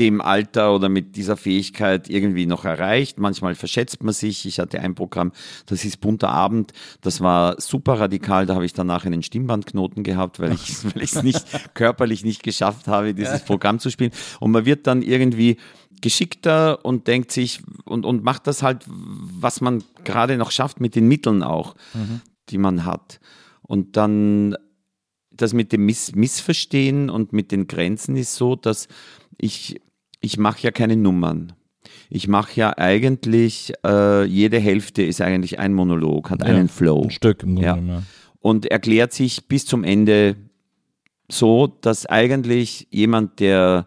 dem Alter oder mit dieser Fähigkeit irgendwie noch erreicht. Manchmal verschätzt man sich. Ich hatte ein Programm, das ist Bunter Abend. Das war super radikal. Da habe ich danach einen Stimmbandknoten gehabt, weil ich weil ich es nicht körperlich nicht geschafft habe, dieses Programm zu spielen. Und man wird dann irgendwie geschickter und denkt sich und, und macht das halt, was man gerade noch schafft mit den Mitteln auch, die man hat. Und dann das mit dem Miss Missverstehen und mit den Grenzen ist so, dass ich, ich mache ja keine Nummern. Ich mache ja eigentlich, äh, jede Hälfte ist eigentlich ein Monolog, hat einen Flow. Ein Stück im Grunde Ja. ja. Und erklärt sich bis zum Ende so, dass eigentlich jemand, der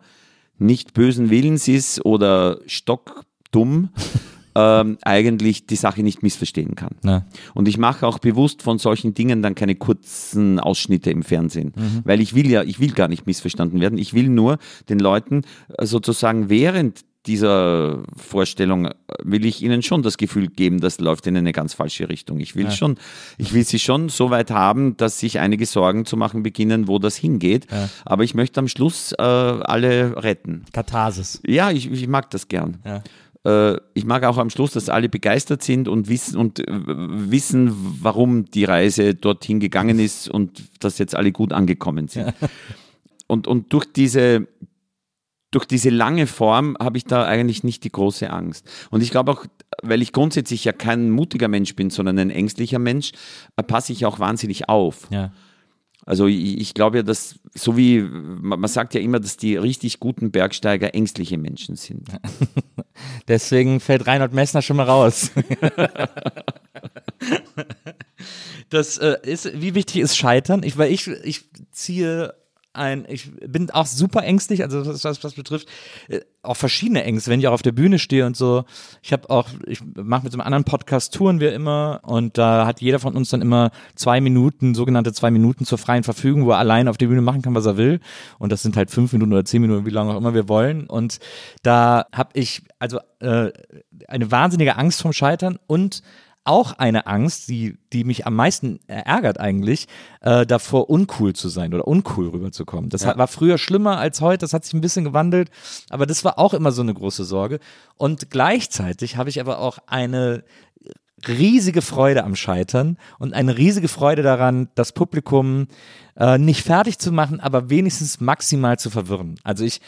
nicht bösen Willens ist oder stockdumm, ähm, eigentlich die Sache nicht missverstehen kann. Ja. Und ich mache auch bewusst von solchen Dingen dann keine kurzen Ausschnitte im Fernsehen, weil ich will ja, ich will gar nicht missverstanden werden. Ich will nur den Leuten äh, sozusagen während dieser Vorstellung äh, will ich ihnen schon das Gefühl geben, das läuft in eine ganz falsche Richtung. Ich will schon, ich will sie schon so weit haben, dass sich einige Sorgen zu machen beginnen, wo das hingeht. Aber ich möchte am Schluss äh, alle retten. Katharsis. Ja, ich, ich mag das gern. Ja. Äh, ich mag auch am Schluss, dass alle begeistert sind und wissen und äh, wissen, warum die Reise dorthin gegangen ist und dass jetzt alle gut angekommen sind. Und, und durch diese durch diese lange Form habe ich da eigentlich nicht die große Angst. Und ich glaube auch, weil ich grundsätzlich ja kein mutiger Mensch bin, sondern ein ängstlicher Mensch, äh, passe ich auch wahnsinnig auf. Ja. Also ich, ich glaube ja, dass, so wie, man, man sagt ja immer, dass die richtig guten Bergsteiger ängstliche Menschen sind. Deswegen fällt Reinhold Messner schon mal raus. das äh, ist, wie wichtig ist Scheitern? Ich, weil ich, ich ziehe ein, ich bin auch super ängstlich, also was was betrifft, äh, auch verschiedene Ängste, wenn ich auch auf der Bühne stehe und so. Ich habe auch, ich mache mit so einem anderen Podcast Touren wir immer und da hat jeder von uns dann immer zwei Minuten, sogenannte zwei Minuten zur freien Verfügung, wo er allein auf der Bühne machen kann, was er will. Und das sind halt fünf Minuten oder zehn Minuten, wie lange auch immer wir wollen. Und da habe ich also äh, eine wahnsinnige Angst vom Scheitern und auch eine Angst, die, die mich am meisten ärgert eigentlich, äh, davor uncool zu sein oder uncool rüberzukommen. Das hat, war früher schlimmer als heute, das hat sich ein bisschen gewandelt, aber das war auch immer so eine große Sorge. Und gleichzeitig habe ich aber auch eine riesige Freude am Scheitern und eine riesige Freude daran, das Publikum äh, nicht fertig zu machen, aber wenigstens maximal zu verwirren. Also ich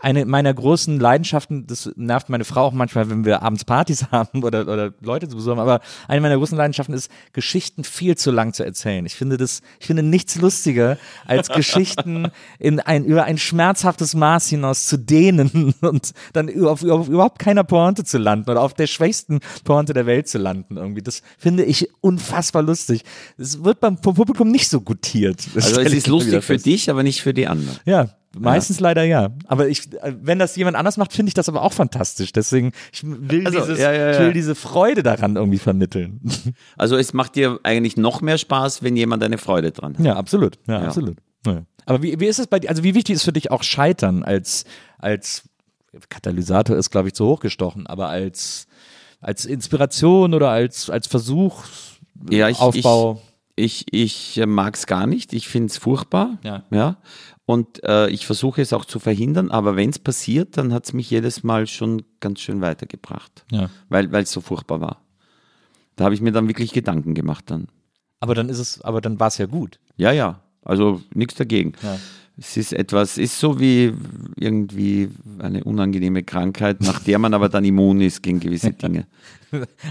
eine meiner großen Leidenschaften, das nervt meine Frau auch manchmal, wenn wir abends Partys haben oder, oder Leute zu besuchen, aber eine meiner großen Leidenschaften ist, Geschichten viel zu lang zu erzählen. Ich finde das, ich finde nichts lustiger, als Geschichten in ein, über ein schmerzhaftes Maß hinaus zu dehnen und dann auf, auf überhaupt keiner Pointe zu landen oder auf der schwächsten Pointe der Welt zu landen irgendwie. Das finde ich unfassbar lustig. Es wird beim Publikum nicht so gutiert. Also es ist lustig für dich, aber nicht für die anderen. Ja, meistens leider ja. Aber ich, äh, wenn das jemand anders macht, finde ich das aber auch fantastisch. Deswegen, ich will, Also, dieses, ja, ja, ich ja. will diese Freude daran irgendwie vermitteln. Also es macht dir eigentlich noch mehr Spaß, wenn jemand eine Freude dran hat. Ja, absolut. Ja, Ja. absolut. Ja. Aber wie, wie ist es bei dir? Also wie wichtig ist für dich auch Scheitern als, als Katalysator ist, glaube ich, zu hoch gestochen, aber als, als Inspiration oder als, als Versuch, Ja, ich- Aufbau. Ich, ich mag es gar nicht. Ich finde es furchtbar. Ja. ja. Und äh, ich versuche es auch zu verhindern. Aber wenn es passiert, dann hat es mich jedes Mal schon ganz schön weitergebracht. Ja. Weil es so furchtbar war. Da habe ich mir dann wirklich Gedanken gemacht dann. aber dann ist es, aber dann war es ja gut. Ja, ja. Also nichts dagegen. Ja. Es ist etwas, ist so wie irgendwie eine unangenehme Krankheit, nach der man aber dann immun ist gegen gewisse Dinge.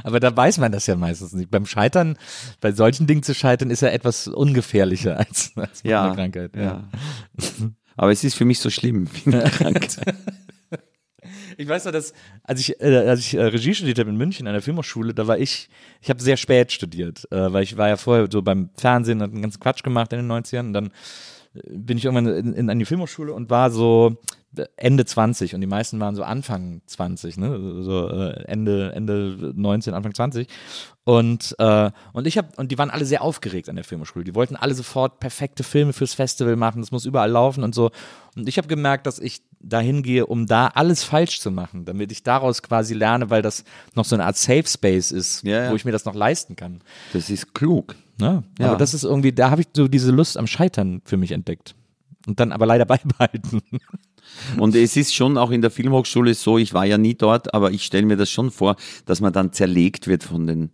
Aber da weiß man das ja meistens nicht. Beim Scheitern, bei solchen Dingen zu scheitern, ist ja etwas ungefährlicher als, als bei Ja, einer Krankheit. ja. Aber es ist für mich so schlimm wie eine Krankheit. Ich weiß noch, dass als ich, äh, als ich äh, Regie studiert habe in München an der Filmhochschule, da war ich, ich habe sehr spät studiert, äh, weil ich war ja vorher so beim Fernsehen und einen ganzen Quatsch gemacht in den 90ern und dann bin ich irgendwann in, in, an die Filmhochschule und war so Ende 20 und die meisten waren so Anfang 20, ne? so äh, Ende, Ende 19, Anfang 20 und, äh, und ich habe, und die waren alle sehr aufgeregt an der Filmhochschule. Die wollten alle sofort perfekte Filme fürs Festival machen, das muss überall laufen und so. Und ich habe gemerkt, dass ich dahin gehe, um da alles falsch zu machen, damit ich daraus quasi lerne, weil das noch so eine Art Safe Space ist, Ja, ja. wo ich mir das noch leisten kann. Das ist klug. Ne? Ja. Aber das ist irgendwie, da habe ich so diese Lust am Scheitern für mich entdeckt. Und dann aber leider beibehalten. Und es ist schon auch in der Filmhochschule so, ich war ja nie dort, aber ich stelle mir das schon vor, dass man dann zerlegt wird von den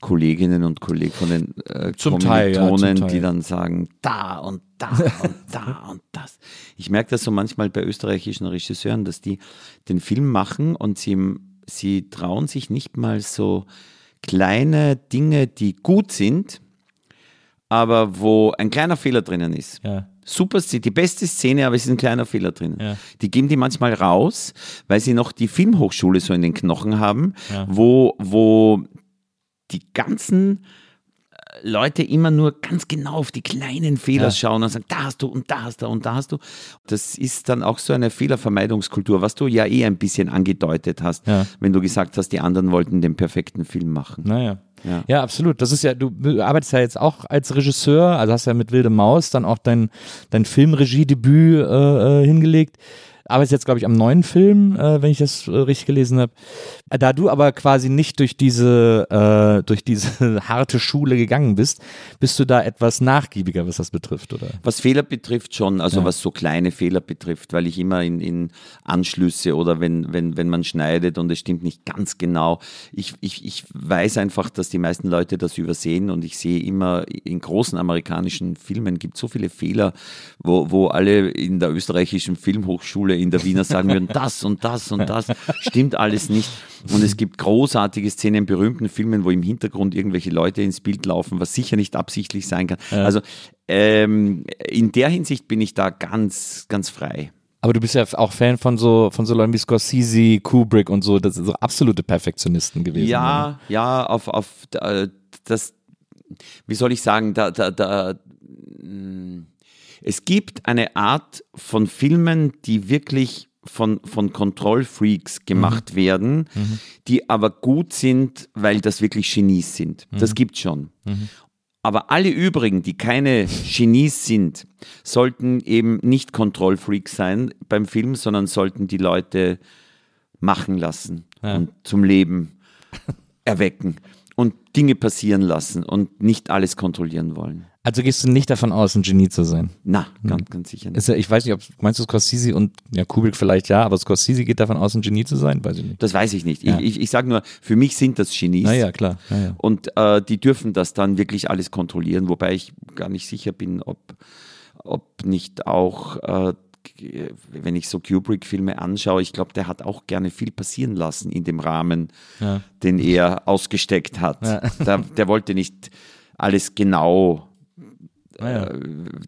Kolleginnen und Kollegen, von den äh, Zum Teil, ja, zum Teil. die dann sagen, da und da und da und das. Ich merke das so manchmal bei österreichischen Regisseuren, dass die den Film machen und sie, sie trauen sich nicht mal so kleine Dinge, die gut sind, aber wo ein kleiner Fehler drinnen ist. Ja. Super, Szene, die beste Szene, aber es ist ein kleiner Fehler drinnen. Ja. Die geben die manchmal raus, weil sie noch die Filmhochschule so in den Knochen haben, Ja. wo, wo die ganzen äh, Leute immer nur ganz genau auf die kleinen Fehler Ja. schauen und sagen, da hast du und da hast du und da hast du. Das ist dann auch so eine Fehlervermeidungskultur, was du ja eh ein bisschen angedeutet hast, Ja. wenn du gesagt hast, die anderen wollten den perfekten Film machen. Naja. Ja. Ja. absolut. Das ist ja, du arbeitest ja jetzt auch als Regisseur, also hast ja mit Wilde Maus dann auch dein, dein Filmregiedebüt äh, äh, hingelegt. Arbeitest jetzt, glaube ich, am neuen Film, äh, wenn ich das äh, richtig gelesen habe. Da du aber quasi nicht durch diese, äh, durch diese harte Schule gegangen bist, bist du da etwas nachgiebiger, was das betrifft, oder? Was Fehler betrifft schon, also Ja. was so kleine Fehler betrifft, weil ich immer in, in Anschlüsse oder wenn, wenn, wenn man schneidet und es stimmt nicht ganz genau, ich, ich, ich weiß einfach, dass die meisten Leute das übersehen und ich sehe immer in großen amerikanischen Filmen gibt es so viele Fehler, wo, wo alle in der österreichischen Filmhochschule in der Wiener sagen würden, das und das und das stimmt alles nicht. Und es gibt großartige Szenen in berühmten Filmen, wo im Hintergrund irgendwelche Leute ins Bild laufen, was sicher nicht absichtlich sein kann. Also ähm, in der Hinsicht bin ich da ganz, ganz frei. Aber du bist ja auch Fan von so, von so Leuten wie Scorsese, Kubrick und so, das sind so absolute Perfektionisten gewesen. oder? Ja, ja, auf, auf äh, das, wie soll ich sagen, da, da, da, mh, es gibt eine Art von Filmen, die wirklich von, von Kontrollfreaks gemacht werden, die aber gut sind, weil das wirklich Genies sind. Das gibt's schon. Aber alle übrigen, die keine Genies sind, sollten eben nicht Kontrollfreaks sein beim Film, sondern sollten die Leute machen lassen Ja. und zum Leben erwecken und Dinge passieren lassen und nicht alles kontrollieren wollen. Also gehst du nicht davon aus, ein Genie zu sein? Na, ganz, ganz sicher nicht. Ist ja, ich weiß nicht, ob meinst du Scorsese und ja, Kubrick vielleicht ja, aber Scorsese geht davon aus, ein Genie zu sein? Weiß ich nicht. Das weiß ich nicht. Ja. Ich, ich, ich sage nur, für mich sind das Genies. Naja, klar. Naja. Und äh, die dürfen das dann wirklich alles kontrollieren, wobei ich gar nicht sicher bin, ob, ob nicht auch, äh, wenn ich so Kubrick-Filme anschaue, ich glaube, der hat auch gerne viel passieren lassen in dem Rahmen, Ja. den er ausgesteckt hat. Ja. Der, der wollte nicht alles genau. Naja. Äh,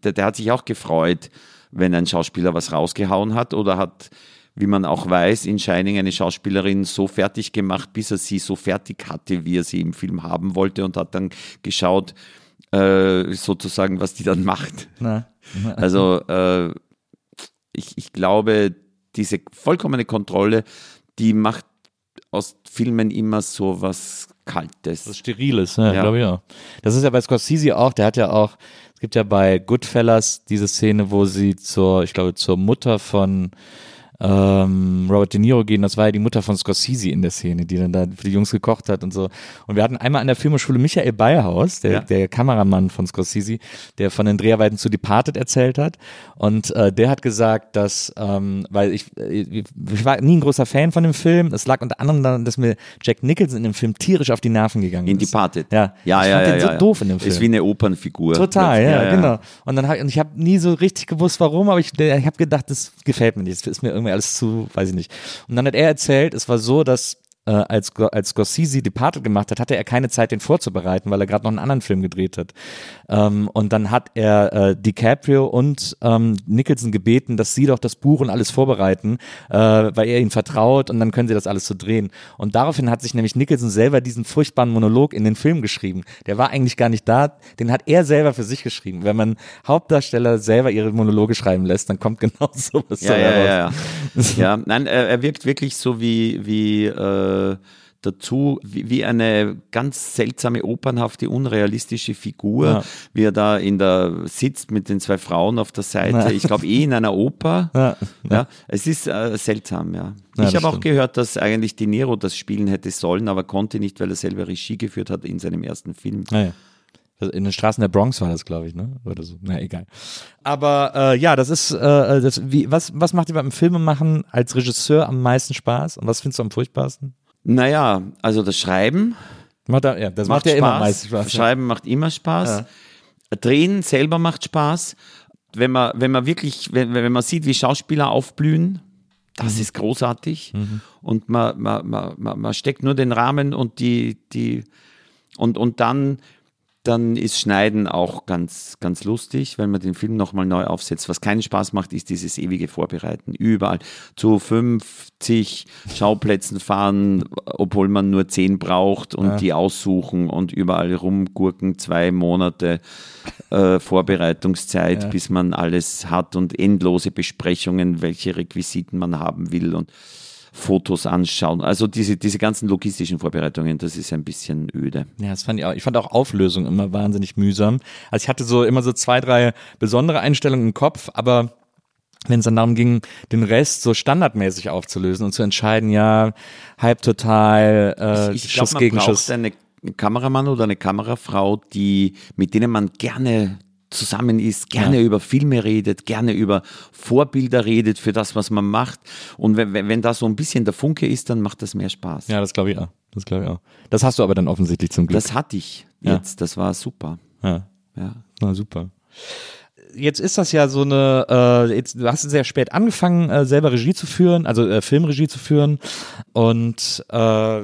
der, der hat sich auch gefreut, wenn ein Schauspieler was rausgehauen hat oder hat wie man auch weiß, in Shining eine Schauspielerin so fertig gemacht, bis er sie so fertig hatte, wie er sie im Film haben wollte und hat dann geschaut, äh, sozusagen, was die dann macht. Na. Also äh, ich, ich glaube, diese vollkommene Kontrolle, die macht aus Filmen immer so was Kaltes. Das Steriles, ja, Ja. glaube ich auch. Das ist ja bei Scorsese auch, der hat ja auch, es gibt ja bei Goodfellas diese Szene, wo sie zur, ich glaube, zur Mutter von ähm, Robert De Niro gehen, das war ja die Mutter von Scorsese in der Szene, die dann da für die Jungs gekocht hat und so. Und wir hatten einmal an der Filmhochschule Michael Beyerhaus, der, Ja. der Kameramann von Scorsese, der von den Dreharbeiten zu Departed erzählt hat. Und äh, der hat gesagt, dass, ähm, weil ich, äh, ich war nie ein großer Fan von dem Film, es lag unter anderem daran, dass mir Jack Nicholson in dem Film tierisch auf die Nerven gegangen in ist. Departed. Ja, ja, ich ja. fand ja, den ja, so doof in dem Film. Ist wie eine Opernfigur. Total, ja, genau. Und dann hab, und ich habe nie so richtig gewusst, warum, aber ich, ich habe gedacht, das gefällt mir nicht, das ist mir irgendwie alles zu, weiß ich nicht. Und dann hat er erzählt, es war so, dass äh, als, als Scorsese Departed gemacht hat, hatte er keine Zeit, den vorzubereiten, weil er gerade noch einen anderen Film gedreht hat. Ähm, und dann hat er äh, DiCaprio und ähm, Nicholson gebeten, dass sie doch das Buch und alles vorbereiten, äh, weil er ihnen vertraut und dann können sie das alles so drehen. Und daraufhin hat sich nämlich Nicholson selber diesen furchtbaren Monolog in den Film geschrieben. Der war eigentlich gar nicht da, den hat er selber für sich geschrieben. Wenn man Hauptdarsteller selber ihre Monologe schreiben lässt, dann kommt genau sowas Ja, ja, raus. ja, ja. ja, nein, er, er wirkt wirklich so wie, wie äh, dazu, wie, wie eine ganz seltsame, opernhafte, unrealistische Figur, Ja. wie er da in der sitzt mit den zwei Frauen auf der Seite. Ja. Ich glaube eh in einer Oper. Ja. Ja, es ist äh, seltsam, ja. Ich habe auch gehört, dass eigentlich De Niro das spielen hätte sollen, aber konnte nicht, weil er selber Regie geführt hat in seinem ersten Film. Das- In den Straßen der Bronx war das, glaube ich, ne? Oder so. Na, egal. Aber äh, ja, das ist, äh, das, wie, was, was macht dir beim Filmemachen als Regisseur am meisten Spaß und was findest du am furchtbarsten? Naja, also das Schreiben Macht, ja, das macht, macht, ja Spaß. immer Spaß. ja. Schreiben macht immer Spaß. Drehen selber macht Spaß. Wenn man, wenn man wirklich, wenn, wenn man sieht, wie Schauspieler aufblühen, Mhm. das ist großartig. Und man, man, man, man, man steckt nur den Rahmen und die, die, und, und dann, dann ist Schneiden auch ganz, ganz lustig, wenn man den Film nochmal neu aufsetzt. Was keinen Spaß macht, ist dieses ewige Vorbereiten. Überall zu 50 Schauplätzen fahren, obwohl man nur 10 braucht und die aussuchen und überall rumgurken. Zwei Monate äh, Vorbereitungszeit, bis man alles hat und endlose Besprechungen, welche Requisiten man haben will und Fotos anschauen. Also diese, diese ganzen logistischen Vorbereitungen, das ist ein bisschen öde. Ja, das fand ich auch. Ich fand auch Auflösung immer wahnsinnig mühsam. Also ich hatte so immer so zwei, drei besondere Einstellungen im Kopf, aber wenn es dann darum ging, den Rest so standardmäßig aufzulösen und zu entscheiden, ja, halbtotal, äh, ich Schuss glaube, man gegen braucht Schuss. Kameramann oder eine Kamerafrau, die, mit denen man gerne zusammen ist, gerne Ja. über Filme redet, gerne über Vorbilder redet für das, was man macht. Und wenn, wenn, da so ein bisschen der Funke ist, dann macht das mehr Spaß. Ja, das glaube ich auch. Das glaube ich auch. Das hast du aber dann offensichtlich zum Glück. Das hatte ich Ja. jetzt, das war super. ja. Ja. Na super. Jetzt ist das ja so eine, äh, jetzt, du hast sehr spät angefangen, äh, selber Regie zu führen, also äh, Filmregie zu führen. Und äh,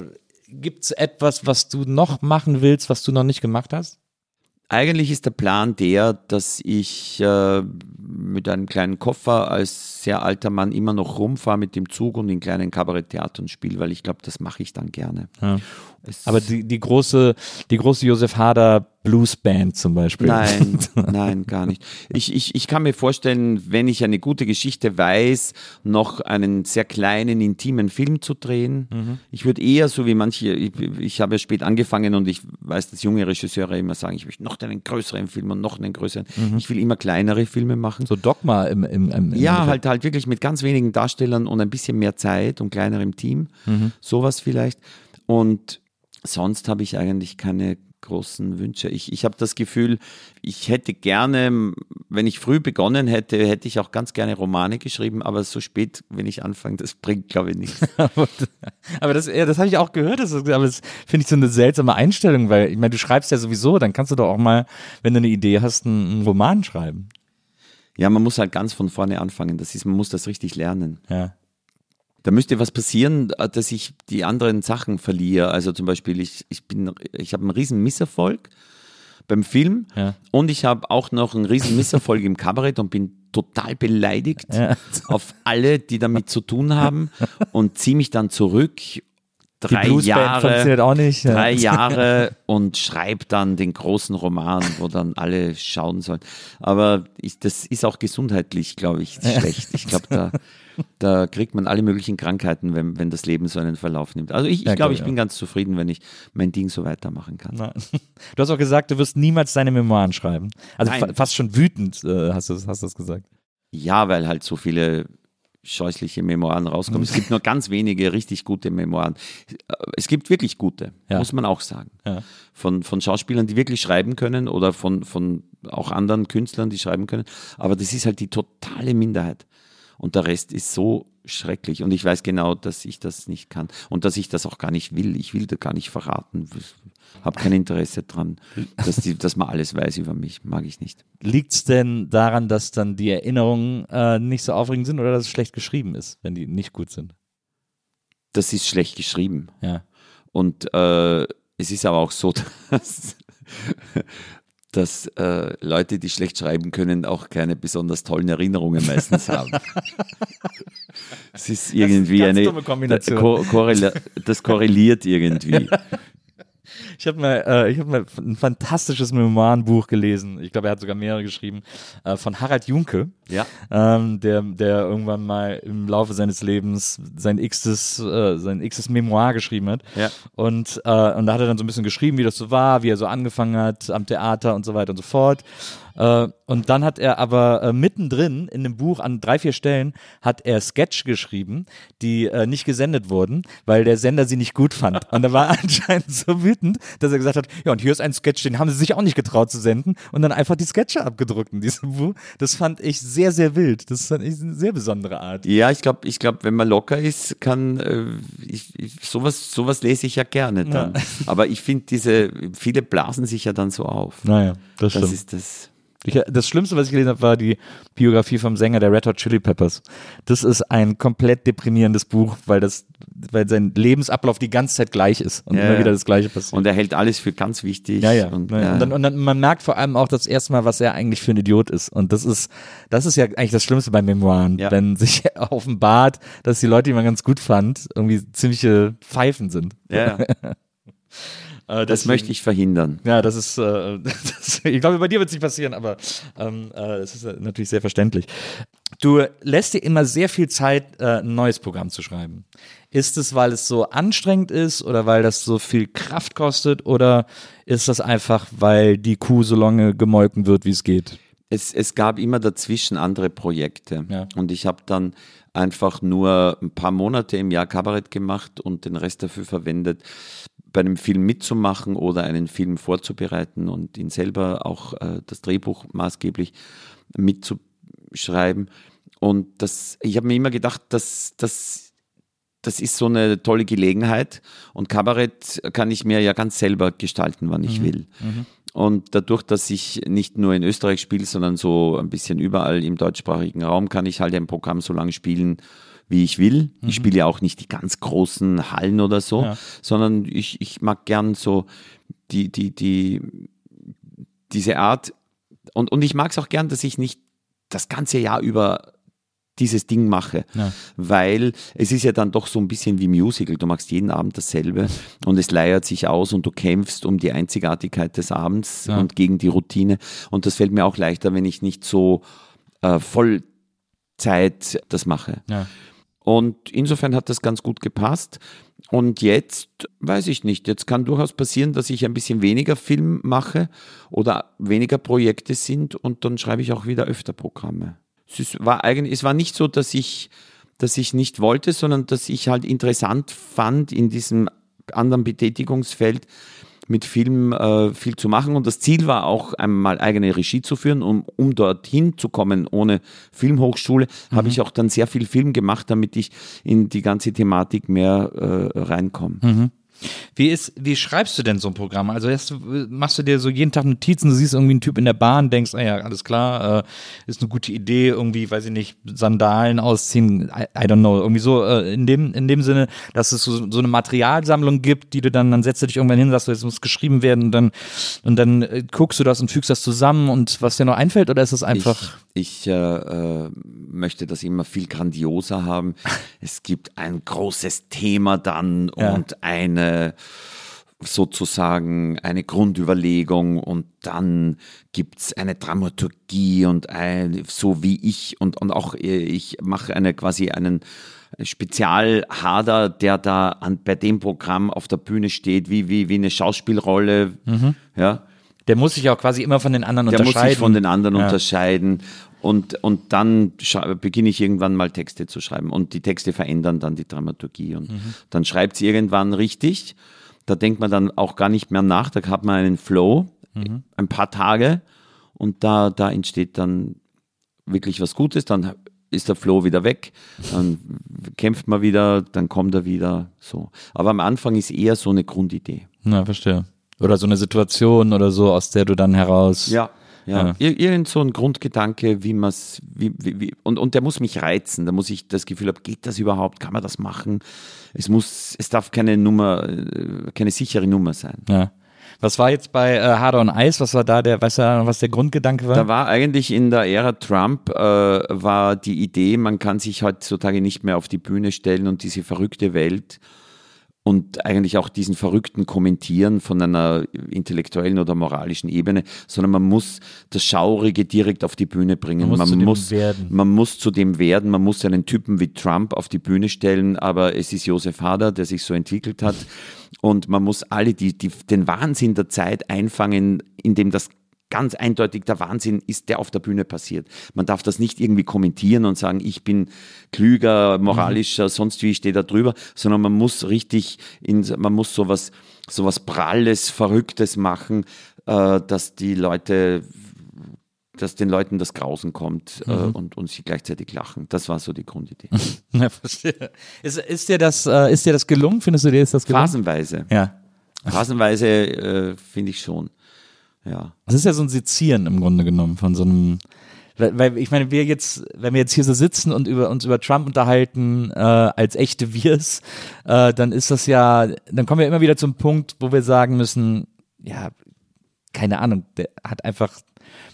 gibt es etwas, was du noch machen willst, was du noch nicht gemacht hast? Eigentlich ist der Plan der, dass ich äh, mit einem kleinen Koffer als sehr alter Mann immer noch rumfahre mit dem Zug und in kleinen Kabaretttheatern spiele, weil ich glaube, das mache ich dann gerne. Es- Aber die, die große, die große Josef Hader Blues Band zum Beispiel. Nein, nein, gar nicht. Ich, ich, ich kann mir vorstellen, wenn ich eine gute Geschichte weiß, noch einen sehr kleinen, intimen Film zu drehen. Mhm. Ich würde eher so wie manche, ich, ich habe ja spät angefangen und ich weiß, dass junge Regisseure immer sagen, ich möchte noch einen größeren Film und noch einen größeren. Ich will immer kleinere Filme machen. Mhm. So Dogma im, im, im, im Ja, halt, halt wirklich mit ganz wenigen Darstellern und ein bisschen mehr Zeit und kleinerem Team. Sowas vielleicht. Und sonst habe ich eigentlich keine großen Wünsche. Ich, ich habe das Gefühl, ich hätte gerne, wenn ich früh begonnen hätte, hätte ich auch ganz gerne Romane geschrieben, aber so spät, wenn ich anfange, das bringt, glaube ich, nichts. Aber das, ja, das habe ich auch gehört, das, aber das finde ich so eine seltsame Einstellung, weil ich meine, du schreibst ja sowieso, dann kannst du doch auch mal, wenn du eine Idee hast, einen, einen Roman schreiben. Ja, man muss halt ganz von vorne anfangen. Das ist, man muss das richtig lernen. Ja. Da müsste was passieren, äh, dass ich die anderen Sachen verliere. Also zum Beispiel, ich, ich bin, ich habe einen riesen Misserfolg beim Film Ja. und ich habe auch noch einen riesen Misserfolg im Kabarett und bin total beleidigt Ja. auf alle, die damit zu tun haben und ziehe mich dann zurück. Drei Jahre, auch nicht. Ja. drei Jahre und schreibe dann den großen Roman, wo dann alle schauen sollen. Aber ich, das ist auch gesundheitlich, glaube ich, schlecht. Ich glaube, da, da kriegt man alle möglichen Krankheiten, wenn, wenn das Leben so einen Verlauf nimmt. Also ich, ich Ja, glaube, glaub ich ich bin ganz zufrieden, wenn ich mein Ding so weitermachen kann. Na. Du hast auch gesagt, du wirst niemals deine Memoiren schreiben. Also fa fast schon wütend äh, hast du hast du das gesagt. Ja, weil halt so viele scheußliche Memoiren rauskommen. Es gibt nur ganz wenige richtig gute Memoiren. Es gibt wirklich gute, Ja. muss man auch sagen. Ja. Von, von Schauspielern, die wirklich schreiben können oder von, von auch anderen Künstlern, die schreiben können. Aber das ist halt die totale Minderheit. Und der Rest ist so schrecklich. Und ich weiß genau, dass ich das nicht kann. Und dass ich das auch gar nicht will. Ich will da gar nicht verraten. Habe kein Interesse dran, dass, die, dass man alles weiß über mich. Mag ich nicht. Liegt es denn daran, dass dann die Erinnerungen äh, nicht so aufregend sind oder dass es schlecht geschrieben ist, wenn die nicht gut sind? Das ist schlecht geschrieben. Ja. Und äh, es ist aber auch so, dass, dass äh, Leute, die schlecht schreiben können, auch keine besonders tollen Erinnerungen meistens haben. Es ist irgendwie ganz eine dumme Kombination. Ko korrela das korreliert irgendwie. Ich habe mal, äh, ich hab mal ein fantastisches Memoirenbuch gelesen. Ich glaube, er hat sogar mehrere geschrieben. Äh, von Harald Junke, Ja. ähm, der, der irgendwann mal im Laufe seines Lebens sein x-tes, äh, sein x-tes Memoir geschrieben hat. Ja. Und, äh, und da hat er dann so ein bisschen geschrieben, wie das so war, wie er so angefangen hat am Theater und so weiter und so fort. Äh, und dann hat er aber äh, mittendrin in dem Buch an drei, vier Stellen hat er Sketch geschrieben, die äh, nicht gesendet wurden, weil der Sender sie nicht gut fand. Und er war anscheinend so wütend, dass er gesagt hat, ja, und hier ist ein Sketch, den haben sie sich auch nicht getraut zu senden und dann einfach die Sketche abgedruckt in diesem Buch. Das fand ich sehr, sehr wild. Das fand ich eine sehr besondere Art. Ja, ich glaube, ich glaub, wenn man locker ist, kann äh, ich, ich, sowas, sowas lese ich ja gerne dann. Aber ich finde diese, viele blasen sich ja dann so auf. Naja, das Das ist das. Ich, das Schlimmste, was ich gelesen habe, war die Biografie vom Sänger der Red Hot Chili Peppers. Das ist ein komplett deprimierendes Buch, weil das, weil sein Lebensablauf die ganze Zeit gleich ist und Ja, immer wieder das Gleiche passiert. Und er hält alles für ganz wichtig. ja, ja. Und, ja. Und, dann, und dann man merkt vor allem auch das erste Mal, was er eigentlich für ein Idiot ist. Und das ist, das ist ja eigentlich das Schlimmste bei Memoiren, Ja. wenn sich offenbart, dass die Leute, die man ganz gut fand, irgendwie ziemliche Pfeifen sind. ja. Äh, das möchte ich verhindern. Ja, das ist, äh, das, ich glaube, bei dir wird es nicht passieren, aber ähm, äh, das ist äh, natürlich sehr verständlich. Du lässt dir immer sehr viel Zeit, äh, ein neues Programm zu schreiben. Ist es, weil es so anstrengend ist oder weil das so viel Kraft kostet oder ist das einfach, weil die Kuh so lange gemolken wird, wie es geht? Es, es gab immer dazwischen andere Projekte. Ja. Und ich habe dann einfach nur ein paar Monate im Jahr Kabarett gemacht und den Rest dafür verwendet, bei einem Film mitzumachen oder einen Film vorzubereiten und ihn selber auch äh, das Drehbuch maßgeblich mitzuschreiben. Und das, ich habe mir immer gedacht, dass das das ist so eine tolle Gelegenheit und Kabarett kann ich mir ja ganz selber gestalten, wann ich will. Und dadurch, dass ich nicht nur in Österreich spiele, sondern so ein bisschen überall im deutschsprachigen Raum, kann ich halt ein Programm so lange spielen, wie ich will. Ich spiele ja auch nicht die ganz großen Hallen oder so, Ja. sondern ich, ich mag gern so die, die, die, diese Art. Und, und ich mag es auch gern, dass ich nicht das ganze Jahr über dieses Ding mache, Ja. weil es ist ja dann doch so ein bisschen wie Musical. Du machst jeden Abend dasselbe und es leiert sich aus und du kämpfst um die Einzigartigkeit des Abends Ja. und gegen die Routine. Und das fällt mir auch leichter, wenn ich nicht so äh, Vollzeit das mache. Ja. Und insofern hat das ganz gut gepasst. Und jetzt weiß ich nicht. Jetzt kann durchaus passieren, dass ich ein bisschen weniger Film mache oder weniger Projekte sind und dann schreibe ich auch wieder öfter Programme. Es war eigentlich, es war nicht so, dass ich, dass ich nicht wollte, sondern dass ich halt interessant fand, in diesem anderen Betätigungsfeld mit Film äh, viel zu machen. Und das Ziel war auch einmal eigene Regie zu führen, um, um dorthin zu kommen ohne Filmhochschule, habe ich auch dann sehr viel Film gemacht, damit ich in die ganze Thematik mehr äh, reinkomme. Wie, ist, wie schreibst du denn so ein Programm? Also hast du, machst du dir so jeden Tag Notizen, du siehst irgendwie einen Typ in der Bahn, denkst, ah ja, alles klar, äh, ist eine gute Idee, irgendwie, weiß ich nicht, Sandalen ausziehen, I, I don't know, irgendwie so äh, in, dem, in dem Sinne, dass es so, so eine Materialsammlung gibt, die du dann, dann setzt du dich irgendwann hin, sagst du, jetzt muss geschrieben werden und dann, und dann äh, guckst du das und fügst das zusammen und was dir noch einfällt oder ist es einfach, Ich, ich äh, äh, möchte das immer viel grandioser haben. Es gibt ein großes Thema dann Ja. und eine sozusagen eine Grundüberlegung und dann gibt's eine Dramaturgie und ein, so wie ich und, und auch äh, ich mache eine quasi einen Spezialhader, der da an, bei dem Programm auf der Bühne steht, wie, wie, wie eine Schauspielrolle. Ja, der muss sich auch quasi immer von den anderen der muss unterscheiden. sich von den anderen Ja. unterscheiden. Und, und dann beginne ich irgendwann mal Texte zu schreiben. Und die Texte verändern dann die Dramaturgie. Und Mhm. dann schreibt sie irgendwann richtig. Da denkt man dann auch gar nicht mehr nach. Da hat man einen Flow, Mhm. ein paar Tage. Und da, da entsteht dann wirklich was Gutes. Dann ist der Flow wieder weg. Dann kämpft man wieder, dann kommt er wieder. So. Aber am Anfang ist eher so eine Grundidee. Ja, verstehe. Oder so eine Situation oder so, aus der du dann heraus. Ja. Ja, Ja. Ir irgend so ein Grundgedanke, wie man es, wie, wie, wie, und, und der muss mich reizen. Da muss ich das Gefühl haben, geht das überhaupt? Kann man das machen? Es muss, es darf keine Nummer, äh, keine sichere Nummer sein. Ja. Was war jetzt bei äh, Harder on Ice? Was war da der, weißt du, was der Grundgedanke war? Da war eigentlich in der Ära Trump äh, war die Idee, man kann sich heutzutage nicht mehr auf die Bühne stellen und diese verrückte Welt und eigentlich auch diesen verrückten Kommentieren von einer intellektuellen oder moralischen Ebene, sondern man muss das Schaurige direkt auf die Bühne bringen. Man muss zu dem muss, werden. man muss zu dem werden, man muss einen Typen wie Trump auf die Bühne stellen, aber es ist Josef Hader, der sich so entwickelt hat und man muss alle die, die, den Wahnsinn der Zeit einfangen, indem das ganz eindeutig der Wahnsinn ist, der auf der Bühne passiert. Man darf das nicht irgendwie kommentieren und sagen, ich bin klüger, moralischer, sonst wie ich stehe da drüber, sondern man muss richtig, in, man muss sowas, sowas Pralles, Verrücktes machen, äh, dass die Leute, dass den Leuten das Grausen kommt äh, und, und sie gleichzeitig lachen. Das war so die Grundidee. Ja, verstehe. Ist, ist, dir das, äh, ist dir das gelungen? Findest du dir ist das gelungen? Phasenweise. Ja. Phasenweise äh, finde ich schon. Ja. Das ist ja so ein Sezieren im Grunde genommen von so einem. Weil, weil ich meine, wir jetzt, wenn wir jetzt hier so sitzen und über uns über Trump unterhalten, äh, als echte Wirs, äh, dann ist das ja, dann kommen wir immer wieder zum Punkt, wo wir sagen müssen, ja, keine Ahnung, der hat einfach,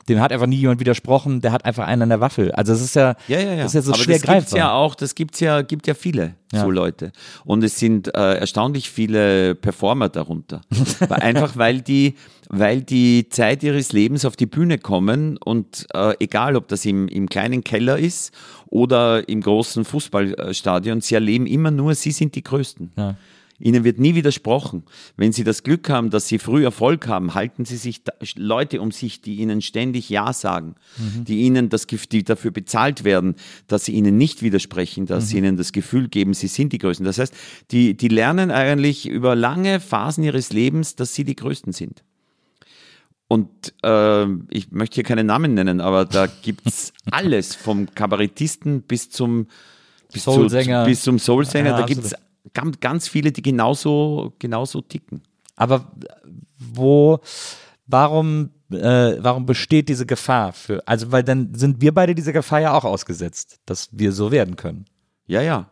dem hat einfach nie jemand widersprochen, der hat einfach einen an der Waffel. Also es ist ja, Ja, ja, ja. Das ist ja so Aber schwer das gibt's greifbar. ja auch, das gibt's ja, gibt ja viele Ja. so Leute. Und es sind äh, erstaunlich viele Performer darunter. Einfach weil die, weil die Zeit ihres Lebens auf die Bühne kommen und äh, egal, ob das im, im kleinen Keller ist oder im großen Fußballstadion, sie erleben immer nur, sie sind die Größten. Ja. Ihnen wird nie widersprochen. Wenn Sie das Glück haben, dass Sie früh Erfolg haben, halten Sie sich Leute um sich, die Ihnen ständig Ja sagen, die Ihnen das, die dafür bezahlt werden, dass Sie Ihnen nicht widersprechen, dass Sie Ihnen das Gefühl geben, Sie sind die Größten. Das heißt, die, die lernen eigentlich über lange Phasen ihres Lebens, dass Sie die Größten sind. Und äh, ich möchte hier keine Namen nennen, aber da gibt's alles, vom Kabarettisten bis zum bis, zu, Soulsänger. bis zum Soulsänger. Ja, da gibt's ganz, ganz viele, die genauso, genauso ticken. Aber wo, warum, äh, warum besteht diese Gefahr für, also weil dann sind wir beide dieser Gefahr ja auch ausgesetzt, dass wir so werden können. Ja, ja.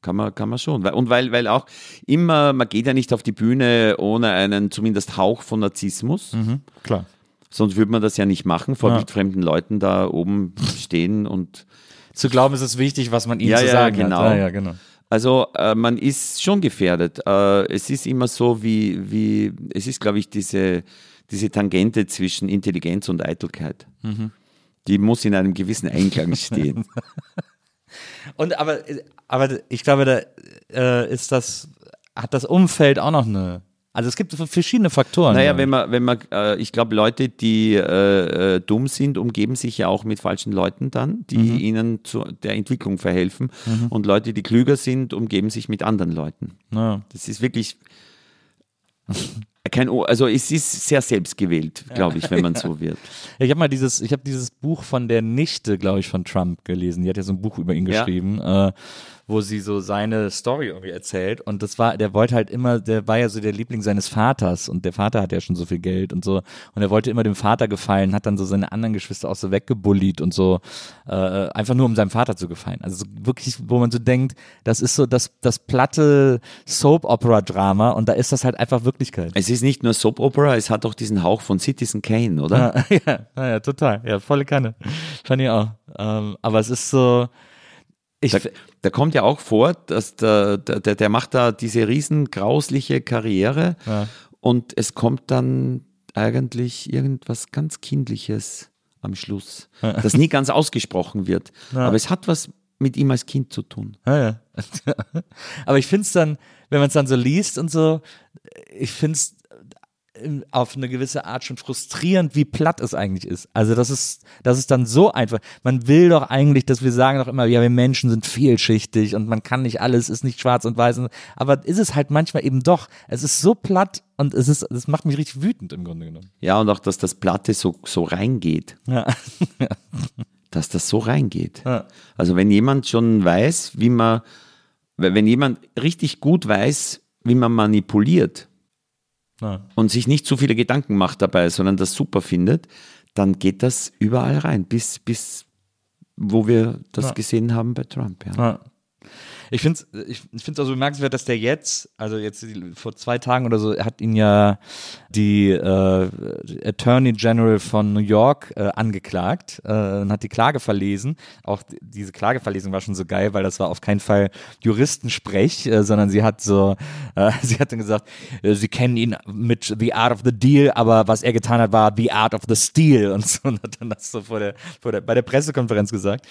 Kann man, kann man schon. Und weil, weil auch immer, man geht ja nicht auf die Bühne ohne einen zumindest Hauch von Narzissmus. Klar. Sonst würde man das ja nicht machen, vor Ja. wildfremden Leuten da oben stehen und Zu glauben, ist es wichtig, was man ihnen Ja, zu ja, sagen genau. hat. Ja, ja, genau. Also äh, man ist schon gefährdet. Äh, es ist immer so wie, wie es ist, glaube ich, diese, diese Tangente zwischen Intelligenz und Eitelkeit. Die muss in einem gewissen Einklang stehen. Und aber, aber ich glaube, da äh, ist das, hat das Umfeld auch noch eine, also es gibt verschiedene Faktoren. naja, glaub wenn man, wenn man, äh, ich glaube, Leute, die äh, äh, dumm sind, umgeben sich ja auch mit falschen Leuten dann, die ihnen zu der Entwicklung verhelfen. Und Leute, die klüger sind, umgeben sich mit anderen Leuten. Ja. Das ist wirklich kein, O- also es ist sehr selbstgewählt, glaube ich, wenn man so wird. Ich habe mal dieses, ich habe dieses Buch von der Nichte, glaube ich, von Trump gelesen. Die hat ja so ein Buch über ihn Ja. geschrieben, äh, wo sie so seine Story irgendwie erzählt. Und das war, der wollte halt immer, der war ja so der Liebling seines Vaters und der Vater hatte ja schon so viel Geld und so. Und er wollte immer dem Vater gefallen, hat dann so seine anderen Geschwister auch so weggebullied und so, äh, einfach nur um seinem Vater zu gefallen. Also so wirklich, wo man so denkt, das ist so das, das platte Soap-Opera-Drama und da ist das halt einfach Wirklichkeit. Es ist nicht nur Soap Opera, es hat auch diesen Hauch von Citizen Kane, oder? Ja, ja, ja, ja, total. Ja, volle Kanne. Fand ich auch. Ähm, aber es ist so. Ich, Da, da kommt ja auch vor, dass der, der, der macht da diese riesen grausliche Karriere Ja. und es kommt dann eigentlich irgendwas ganz Kindliches am Schluss, das nie ganz ausgesprochen wird. Aber es hat was mit ihm als Kind zu tun. ja, ja. aber ich finde es dann, wenn man es dann so liest und so, ich finde es auf eine gewisse Art schon frustrierend, wie platt es eigentlich ist. Also das ist, das ist dann so einfach. Man will doch eigentlich, dass wir sagen doch immer, ja, wir Menschen sind vielschichtig und man kann nicht alles, ist nicht schwarz und weiß. Aber ist es halt manchmal eben doch. Es ist so platt und es ist, es macht mich richtig wütend im Grunde genommen. Ja, und auch, dass das Platte so, so reingeht. Ja. dass das so reingeht. Ja. Also wenn jemand schon weiß, wie man, wenn jemand richtig gut weiß, wie man manipuliert Ja. und sich nicht zu viele Gedanken macht dabei, sondern das super findet, dann geht das überall rein, bis, bis wo wir das Ja. gesehen haben bei Trump. Ja. Ich finde es ich, find's also bemerkenswert, dass der jetzt, also jetzt vor zwei Tagen oder so, hat ihn ja die äh, Attorney General von New York äh, angeklagt äh, und hat die Klage verlesen. Auch die- diese Klageverlesung war schon so geil, weil das war auf keinen Fall Juristensprech, äh, sondern sie hat so, äh, sie hat dann gesagt, äh, sie kennen ihn mit The Art of the Deal, aber was er getan hat, war The Art of the Steal und so und hat dann das so vor der, vor der, bei der Pressekonferenz gesagt.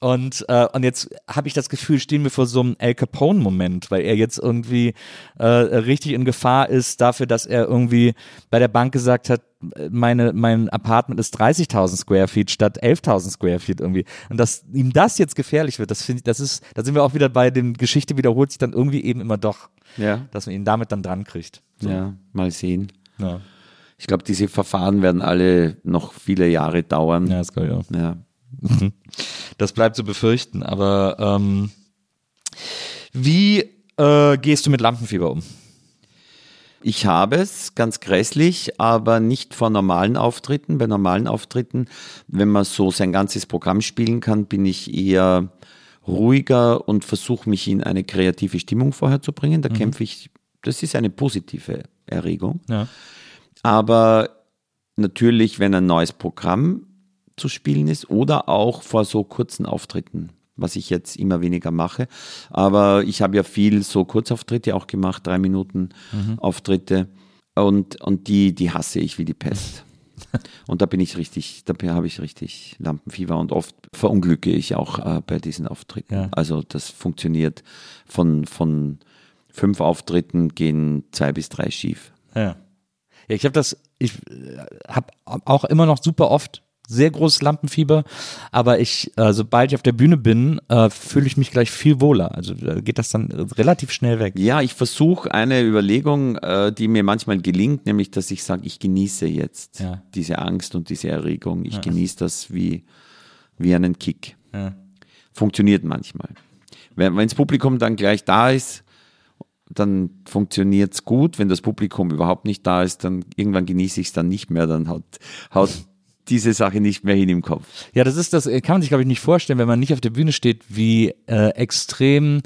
Und, äh, und jetzt habe ich das Gefühl, stehen wir vor so einem Al Capone-Moment, weil er jetzt irgendwie äh, richtig in Gefahr ist dafür, dass er irgendwie bei der Bank gesagt hat, meine, mein Apartment ist 30.000 Square Feet statt 11.000 Square Feet irgendwie. Und dass ihm das jetzt gefährlich wird, das finde ich, das ist, da sind wir auch wieder bei dem Geschichte wiederholt sich dann irgendwie eben immer doch, Ja. dass man ihn damit dann dran kriegt. So. Ja, mal sehen. Ja, Ich glaube, diese Verfahren werden alle noch viele Jahre dauern. ja das glaube ich auch. Ja. Das bleibt zu befürchten, aber ähm, wie äh, gehst du mit Lampenfieber um? Ich habe es, ganz grässlich, aber nicht vor normalen Auftritten. Bei normalen Auftritten, wenn man so sein ganzes Programm spielen kann, bin ich eher ruhiger und versuche mich in eine kreative Stimmung vorher zu bringen. Da kämpfe ich, das ist eine positive Erregung. Ja. Aber natürlich, wenn ein neues Programm zu spielen ist oder auch vor so kurzen Auftritten, was ich jetzt immer weniger mache. Aber ich habe ja viel so Kurzauftritte auch gemacht, drei Minuten Auftritte. Und, und die, die hasse ich wie die Pest. Und da bin ich richtig, da habe ich richtig Lampenfieber und oft verunglücke ich auch äh, bei diesen Auftritten. Ja. Also das funktioniert von, von fünf Auftritten gehen zwei bis drei schief. Ja. Ja, ich habe das, ich habe auch immer noch super oft sehr großes Lampenfieber, aber ich, äh, sobald ich auf der Bühne bin, äh, fühle ich mich gleich viel wohler. Also da geht das dann relativ schnell weg. Ja, ich versuche eine Überlegung, äh, die mir manchmal gelingt, nämlich, dass ich sage, ich genieße jetzt Ja. diese Angst und diese Erregung. Ich genieße das wie, wie einen Kick. Ja. Funktioniert manchmal. Wenn, wenn das Publikum dann gleich da ist, dann funktioniert es gut. Wenn das Publikum überhaupt nicht da ist, dann irgendwann genieße ich es dann nicht mehr. Dann haut, haut diese Sache nicht mehr hin im Kopf. Ja, das ist das, äh, kann man sich, glaube ich, nicht vorstellen, wenn man nicht auf der Bühne steht, wie äh, extrem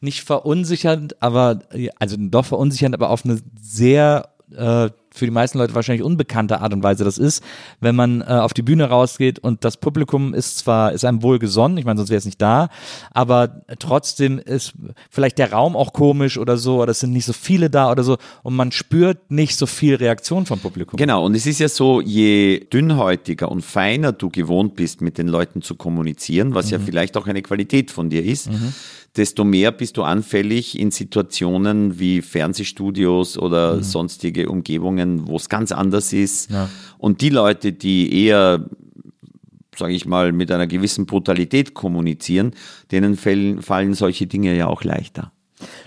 nicht verunsichernd, aber äh, also doch verunsichernd, aber auf eine sehr äh, für die meisten Leute wahrscheinlich unbekannte Art und Weise das ist, wenn man äh, auf die Bühne rausgeht und das Publikum ist zwar, ist einem wohl gesonnen, ich meine, sonst wäre es nicht da, aber trotzdem ist vielleicht der Raum auch komisch oder so, oder es sind nicht so viele da oder so und man spürt nicht so viel Reaktion vom Publikum. Genau, und es ist ja so, je dünnhäutiger und feiner du gewohnt bist, mit den Leuten zu kommunizieren, was ja vielleicht auch eine Qualität von dir ist, desto mehr bist du anfällig in Situationen wie Fernsehstudios oder sonstige Umgebungen, wo es ganz anders ist. Ja. Und die Leute, die eher sage ich mal, mit einer gewissen Brutalität kommunizieren, denen fallen, fallen solche Dinge ja auch leichter.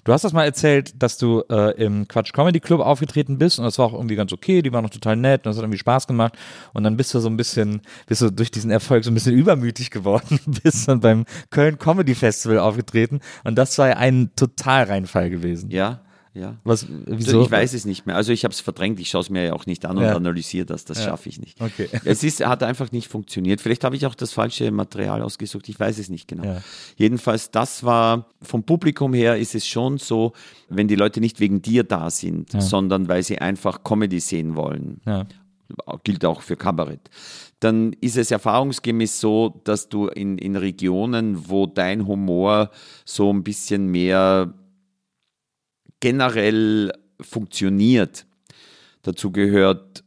Du hast das mal erzählt, dass du äh, im Quatsch Comedy Club aufgetreten bist und das war auch irgendwie ganz okay, die waren noch total nett und das hat irgendwie Spaß gemacht. Und dann bist du so ein bisschen, bist du durch diesen Erfolg so ein bisschen übermütig geworden, bist dann beim Köln Comedy Festival aufgetreten. Und das war ja ein Totalreinfall gewesen. Ja, ja. Was, wieso? Ich weiß es nicht mehr. Also ich habe es verdrängt, ich schaue es mir ja auch nicht an und Ja. analysiere das, das schaffe ich nicht. Okay. Es ist, hat einfach nicht funktioniert. Vielleicht habe ich auch das falsche Material ausgesucht, ich weiß es nicht genau. Ja. Jedenfalls, das war, vom Publikum her ist es schon so, wenn die Leute nicht wegen dir da sind, sondern weil sie einfach Comedy sehen wollen, Ja. gilt auch für Kabarett, dann ist es erfahrungsgemäß so, dass du in, in Regionen, wo dein Humor so ein bisschen mehr generell funktioniert, dazu gehört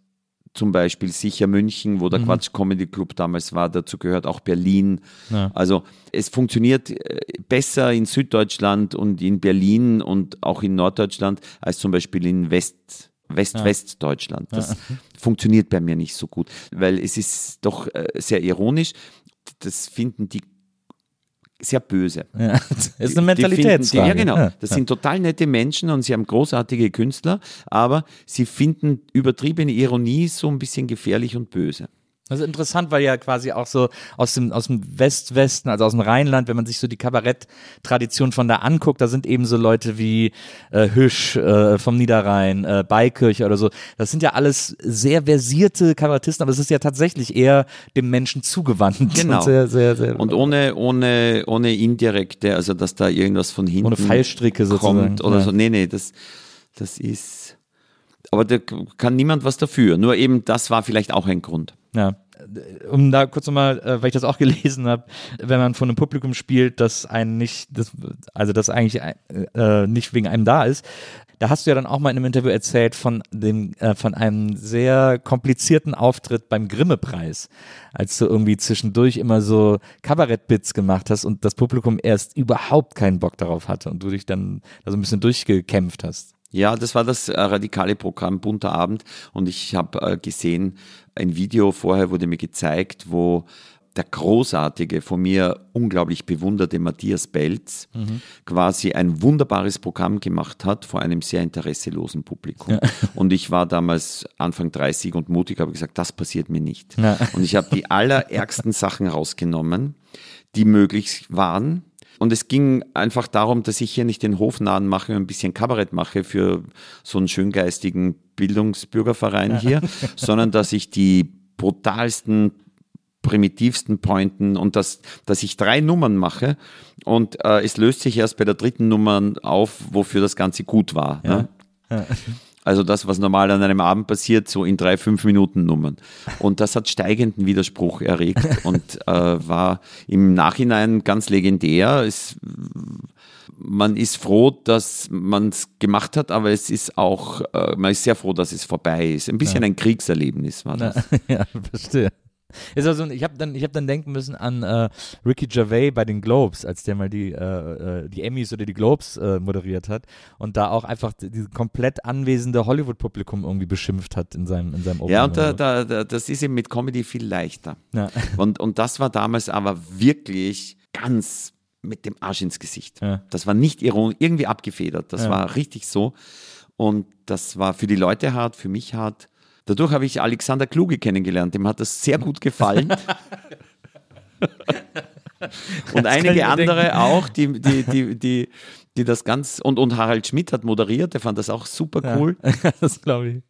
zum Beispiel sicher München, wo der Quatsch Comedy Club damals war, dazu gehört auch Berlin. Ja. Also es funktioniert äh, besser in Süddeutschland und in Berlin und auch in Norddeutschland als zum Beispiel in West, West-Westdeutschland. Das funktioniert bei mir nicht so gut, weil es ist doch äh, sehr ironisch. Das finden die sehr böse. Ja. Das ist eine Mentalitätsfrage. Ja, genau. Das sind total nette Menschen und sie haben großartige Künstler, aber sie finden übertriebene Ironie so ein bisschen gefährlich und böse. Das ist interessant, weil ja quasi auch so aus dem, aus dem Westwesten, also aus dem Rheinland, wenn man sich so die Kabarett-Tradition von da anguckt, da sind eben so Leute wie äh, Hüsch äh, vom Niederrhein, äh, Beikirch oder so. Das sind ja alles sehr versierte Kabarettisten, aber es ist ja tatsächlich eher dem Menschen zugewandt. Genau. Und sehr, sehr, sehr, Und ohne, ohne, ohne indirekte, also dass da irgendwas von hinten Ohne Fallstricke sozusagen. kommt oder Ja. so. Nee, nee, das, das ist. Aber da kann niemand was dafür. Nur eben, das war vielleicht auch ein Grund. Ja. um da kurz nochmal, äh, weil ich das auch gelesen habe, wenn man von einem Publikum spielt, das einen nicht, das, also das eigentlich äh, nicht wegen einem da ist, da hast du ja dann auch mal in einem Interview erzählt von dem, äh, von einem sehr komplizierten Auftritt beim Grimme-Preis, als du irgendwie zwischendurch immer so Kabarettbits gemacht hast und das Publikum erst überhaupt keinen Bock darauf hatte und du dich dann da so ein bisschen durchgekämpft hast. Ja, das war das äh, radikale Programm Bunter Abend und ich habe äh, gesehen, ein Video vorher wurde mir gezeigt, wo der großartige, von mir unglaublich bewunderte Matthias Belz quasi ein wunderbares Programm gemacht hat vor einem sehr interesselosen Publikum. Und ich war damals Anfang 30 und mutig, habe gesagt, das passiert mir nicht. Ja. Und ich habe die allerärgsten Sachen rausgenommen, die möglich waren. Und es ging einfach darum, dass ich hier nicht den Hofnahen mache und ein bisschen Kabarett mache für so einen schöngeistigen Bildungsbürgerverein hier, sondern dass ich die brutalsten primitivsten Pointen und dass, dass ich drei Nummern mache und äh, es löst sich erst bei der dritten Nummer auf, wofür das Ganze gut war. Ne? Also das, was normal an einem Abend passiert, so in drei, fünf Minuten Nummern. Und das hat steigenden Widerspruch erregt und äh, war im Nachhinein ganz legendär. Es, man ist froh, dass man es gemacht hat, aber es ist auch, äh, man ist sehr froh, dass es vorbei ist. Ein bisschen ein Kriegserlebnis war das. ja, verstehe. Ist also, ich habe dann, ich hab dann denken müssen an äh, Ricky Gervais bei den Globes, als der mal die, äh, äh, die Emmys oder die Globes äh, moderiert hat und da auch einfach dieses komplett anwesende Hollywood-Publikum irgendwie beschimpft hat in seinem, in seinem Ja, Opening und da, da, da, das ist eben mit Comedy viel leichter. ja. Und, und das war damals aber wirklich ganz mit dem Arsch ins Gesicht. Ja. Das war nicht irgendwie abgefedert. Das Ja. war richtig so. Und das war für die Leute hart, für mich hart. Dadurch habe ich Alexander Kluge kennengelernt. Dem hat das sehr gut gefallen. und einige andere auch, die, die, die, die, die das ganz. Und, und Harald Schmidt hat moderiert, der fand das auch super cool. das glaube ich.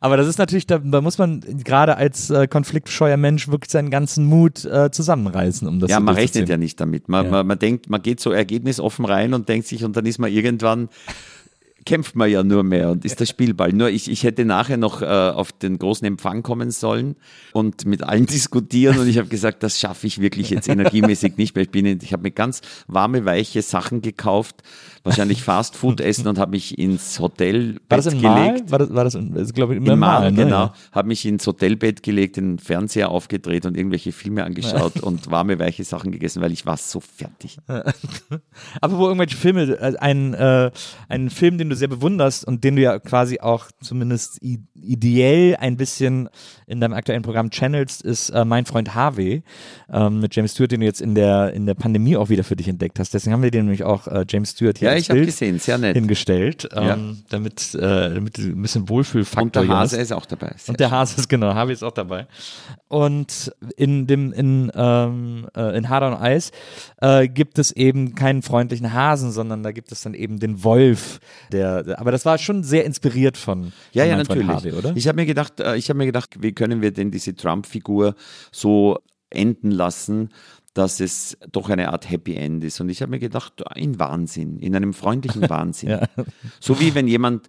Aber das ist natürlich, da, da muss man gerade als äh, konfliktscheuer Mensch wirklich seinen ganzen Mut äh, zusammenreißen, um das Ja, man rechnet ja nicht damit. Man, Ja. man, man denkt, man geht so ergebnisoffen rein und denkt sich, und dann ist man irgendwann, kämpft man ja nur mehr und ist der Spielball. Nur ich, ich hätte nachher noch äh, auf den großen Empfang kommen sollen und mit allen diskutieren und ich habe gesagt, das schaffe ich wirklich jetzt energiemäßig nicht mehr. Ich, bin in- ich habe mir ganz warme, weiche Sachen gekauft, wahrscheinlich Fastfood essen und habe mich ins Hotelbett War das in gelegt. War das, war das in, ist, glaube ich, In Mal, Mal, ne? genau. Habe mich ins Hotelbett gelegt, den Fernseher aufgedreht und irgendwelche Filme angeschaut und warme, weiche Sachen gegessen, weil ich war so fertig. Aber wo irgendwelche Filme, äh, ein, äh, ein Film, den du sehr bewunderst und den du ja quasi auch zumindest ideell ein bisschen in deinem aktuellen Programm channelst, ist äh, Mein Freund Harvey ähm, mit James Stewart, den du jetzt in der, in der Pandemie auch wieder für dich entdeckt hast. Deswegen haben wir dir nämlich auch äh, James Stewart hier Ja, ich Bild gesehen, sehr nett. hingestellt, ähm, Ja. damit, äh, damit du ein bisschen Wohlfühlfaktor Und der Hase hast. ist auch dabei. Sehr Und der Hase ist genau, Harvey ist auch dabei. Und in dem in ähm, äh, in Hard on Eis äh, gibt es eben keinen freundlichen Hasen, sondern da gibt es dann eben den Wolf. Der, der aber das war schon sehr inspiriert von, Ja, von ja, natürlich. Harvey, oder? Ich habe mir gedacht, äh, ich habe mir gedacht, wie können wir denn diese Trump-Figur so enden lassen, dass es doch eine Art Happy End ist. Und ich habe mir gedacht, in Wahnsinn, in einem freundlichen Wahnsinn. Ja. So wie wenn jemand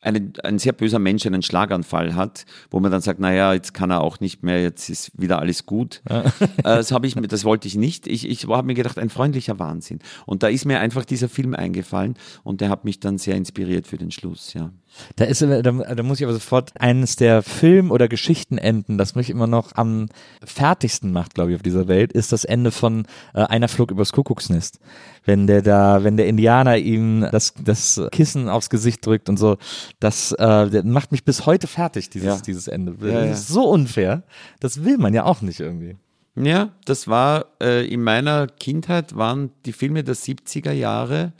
eine, ein sehr böser Mensch einen Schlaganfall hat, wo man dann sagt, naja, jetzt kann er auch nicht mehr, jetzt ist wieder alles gut. Äh, Das habe ich mir, das wollte ich nicht. Ich, ich habe mir gedacht, ein freundlicher Wahnsinn. Und da ist mir einfach dieser Film eingefallen und der hat mich dann sehr inspiriert für den Schluss, ja. Da, ist, da, da muss ich aber sofort eines der Film- oder Geschichtenenden, das mich immer noch am fertigsten macht, glaube ich, auf dieser Welt, ist das Ende von äh, Einer flog übers Kuckucksnest. Wenn der da, wenn der Indianer ihm das, das Kissen aufs Gesicht drückt und so, das äh, macht mich bis heute fertig, dieses, Ja. dieses Ende. Ja, das ja. ist so unfair. Das will man ja auch nicht irgendwie. Ja, das war äh, in meiner Kindheit waren die Filme der 70er Jahre,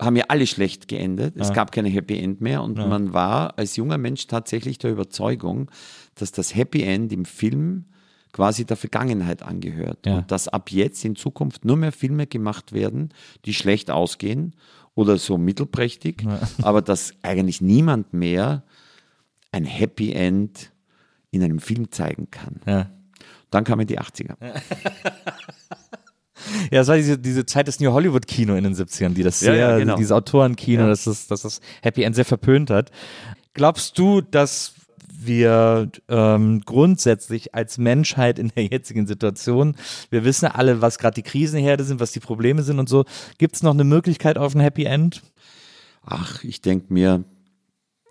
haben ja alle schlecht geendet. Es gab keine Happy End mehr und man war als junger Mensch tatsächlich der Überzeugung, dass das Happy End im Film quasi der Vergangenheit angehört. Ja. Und dass ab jetzt in Zukunft nur mehr Filme gemacht werden, die schlecht ausgehen oder so mittelprächtig, aber dass eigentlich niemand mehr ein Happy End in einem Film zeigen kann. Ja. Dann kamen die 80er. Ja, es war diese, diese Zeit des New Hollywood Kino in den 70ern, die das sehr, ja, genau. dieses Autorenkino, Ja. das, das, das das Happy End sehr verpönt hat. Glaubst du, dass wir ähm, grundsätzlich als Menschheit in der jetzigen Situation, wir wissen alle, was gerade die Krisenherde sind, was die Probleme sind und so. Gibt es noch eine Möglichkeit auf ein Happy End? Ach, ich denke mir,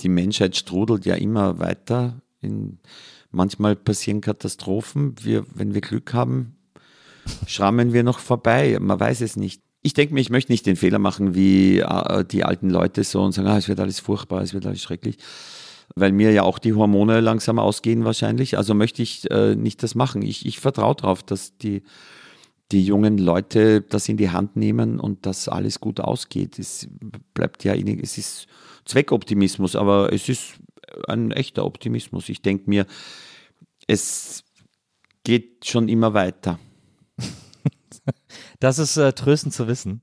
die Menschheit strudelt ja immer weiter. In, manchmal passieren Katastrophen. Wir, wenn wir Glück haben, schrammen wir noch vorbei. Man weiß es nicht. Ich denke mir, ich möchte nicht den Fehler machen, wie äh, die alten Leute so und sagen, ah, es wird alles furchtbar, es wird alles schrecklich. Weil mir ja auch die Hormone langsam ausgehen wahrscheinlich. Also möchte ich äh, nicht das machen. Ich, ich vertraue darauf, dass die, die jungen Leute das in die Hand nehmen und dass alles gut ausgeht. Es bleibt ja, es ist Zweckoptimismus, aber es ist ein echter Optimismus. Ich denke mir, es geht schon immer weiter. Das ist äh, tröstend zu wissen.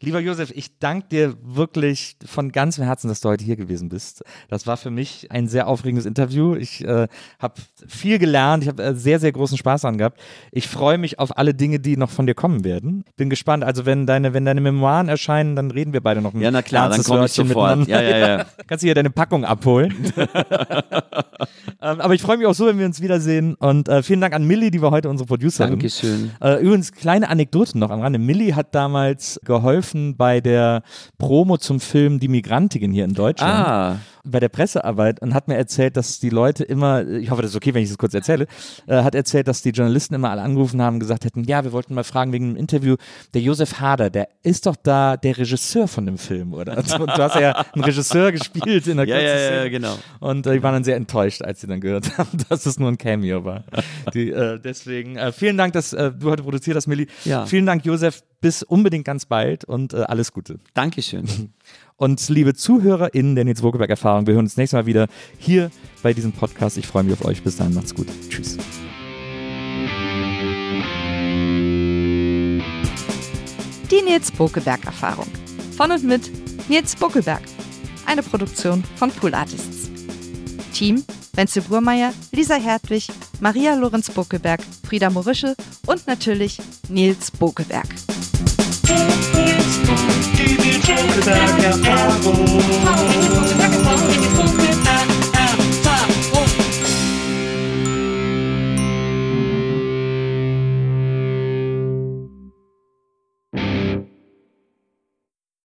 Lieber Josef, ich danke dir wirklich von ganzem Herzen, dass du heute hier gewesen bist. Das war für mich ein sehr aufregendes Interview. Ich äh, habe viel gelernt, ich habe äh, sehr, sehr großen Spaß daran gehabt. Ich freue mich auf alle Dinge, die noch von dir kommen werden. Bin gespannt. Also wenn deine, wenn deine Memoiren erscheinen, dann reden wir beide noch ein Ja, na klar, dann komme ich sofort. Ja, ja, ja. Kannst du hier deine Packung abholen. ähm, aber ich freue mich auch so, wenn wir uns wiedersehen. Und äh, vielen Dank an Millie, die war heute unsere Producerin. Dankeschön. Äh, übrigens, kleine Anekdote noch am Rande. Millie hat damals geholfen bei der Promo zum Film Die Migrantigen hier in Deutschland. Ah, Bei der Pressearbeit und hat mir erzählt, dass die Leute immer, ich hoffe, das ist okay, wenn ich das kurz erzähle, äh, hat erzählt, dass die Journalisten immer alle angerufen haben und gesagt hätten, ja, wir wollten mal fragen wegen einem Interview, der Josef Hader, der ist doch da der Regisseur von dem Film, oder? Und du hast ja einen Regisseur gespielt in der ja, ja, ja, Szene. genau. Und äh, die waren dann sehr enttäuscht, als sie dann gehört haben, dass es nur ein Cameo war. Die, äh, deswegen äh, vielen Dank, dass äh, du heute produziert hast, Milli. Ja. Vielen Dank, Josef. Bis unbedingt ganz bald und äh, alles Gute. Dankeschön. Und liebe ZuhörerInnen der Nils Wokelberg-Erfahrung, wir hören uns nächstes Mal wieder hier bei diesem Podcast. Ich freue mich auf euch. Bis dahin, macht's gut. Tschüss. Die Nils Bokelberg Erfahrung. Von und mit Nils Bokelberg. Eine Produktion von Pool Artists. Team Wenzel Burmeier, Lisa Hertwig, Maria Lorenz Bokelberg, Frieda Morische und natürlich Nils Bokelberg. Die Nils Bokelberg Erfahrung.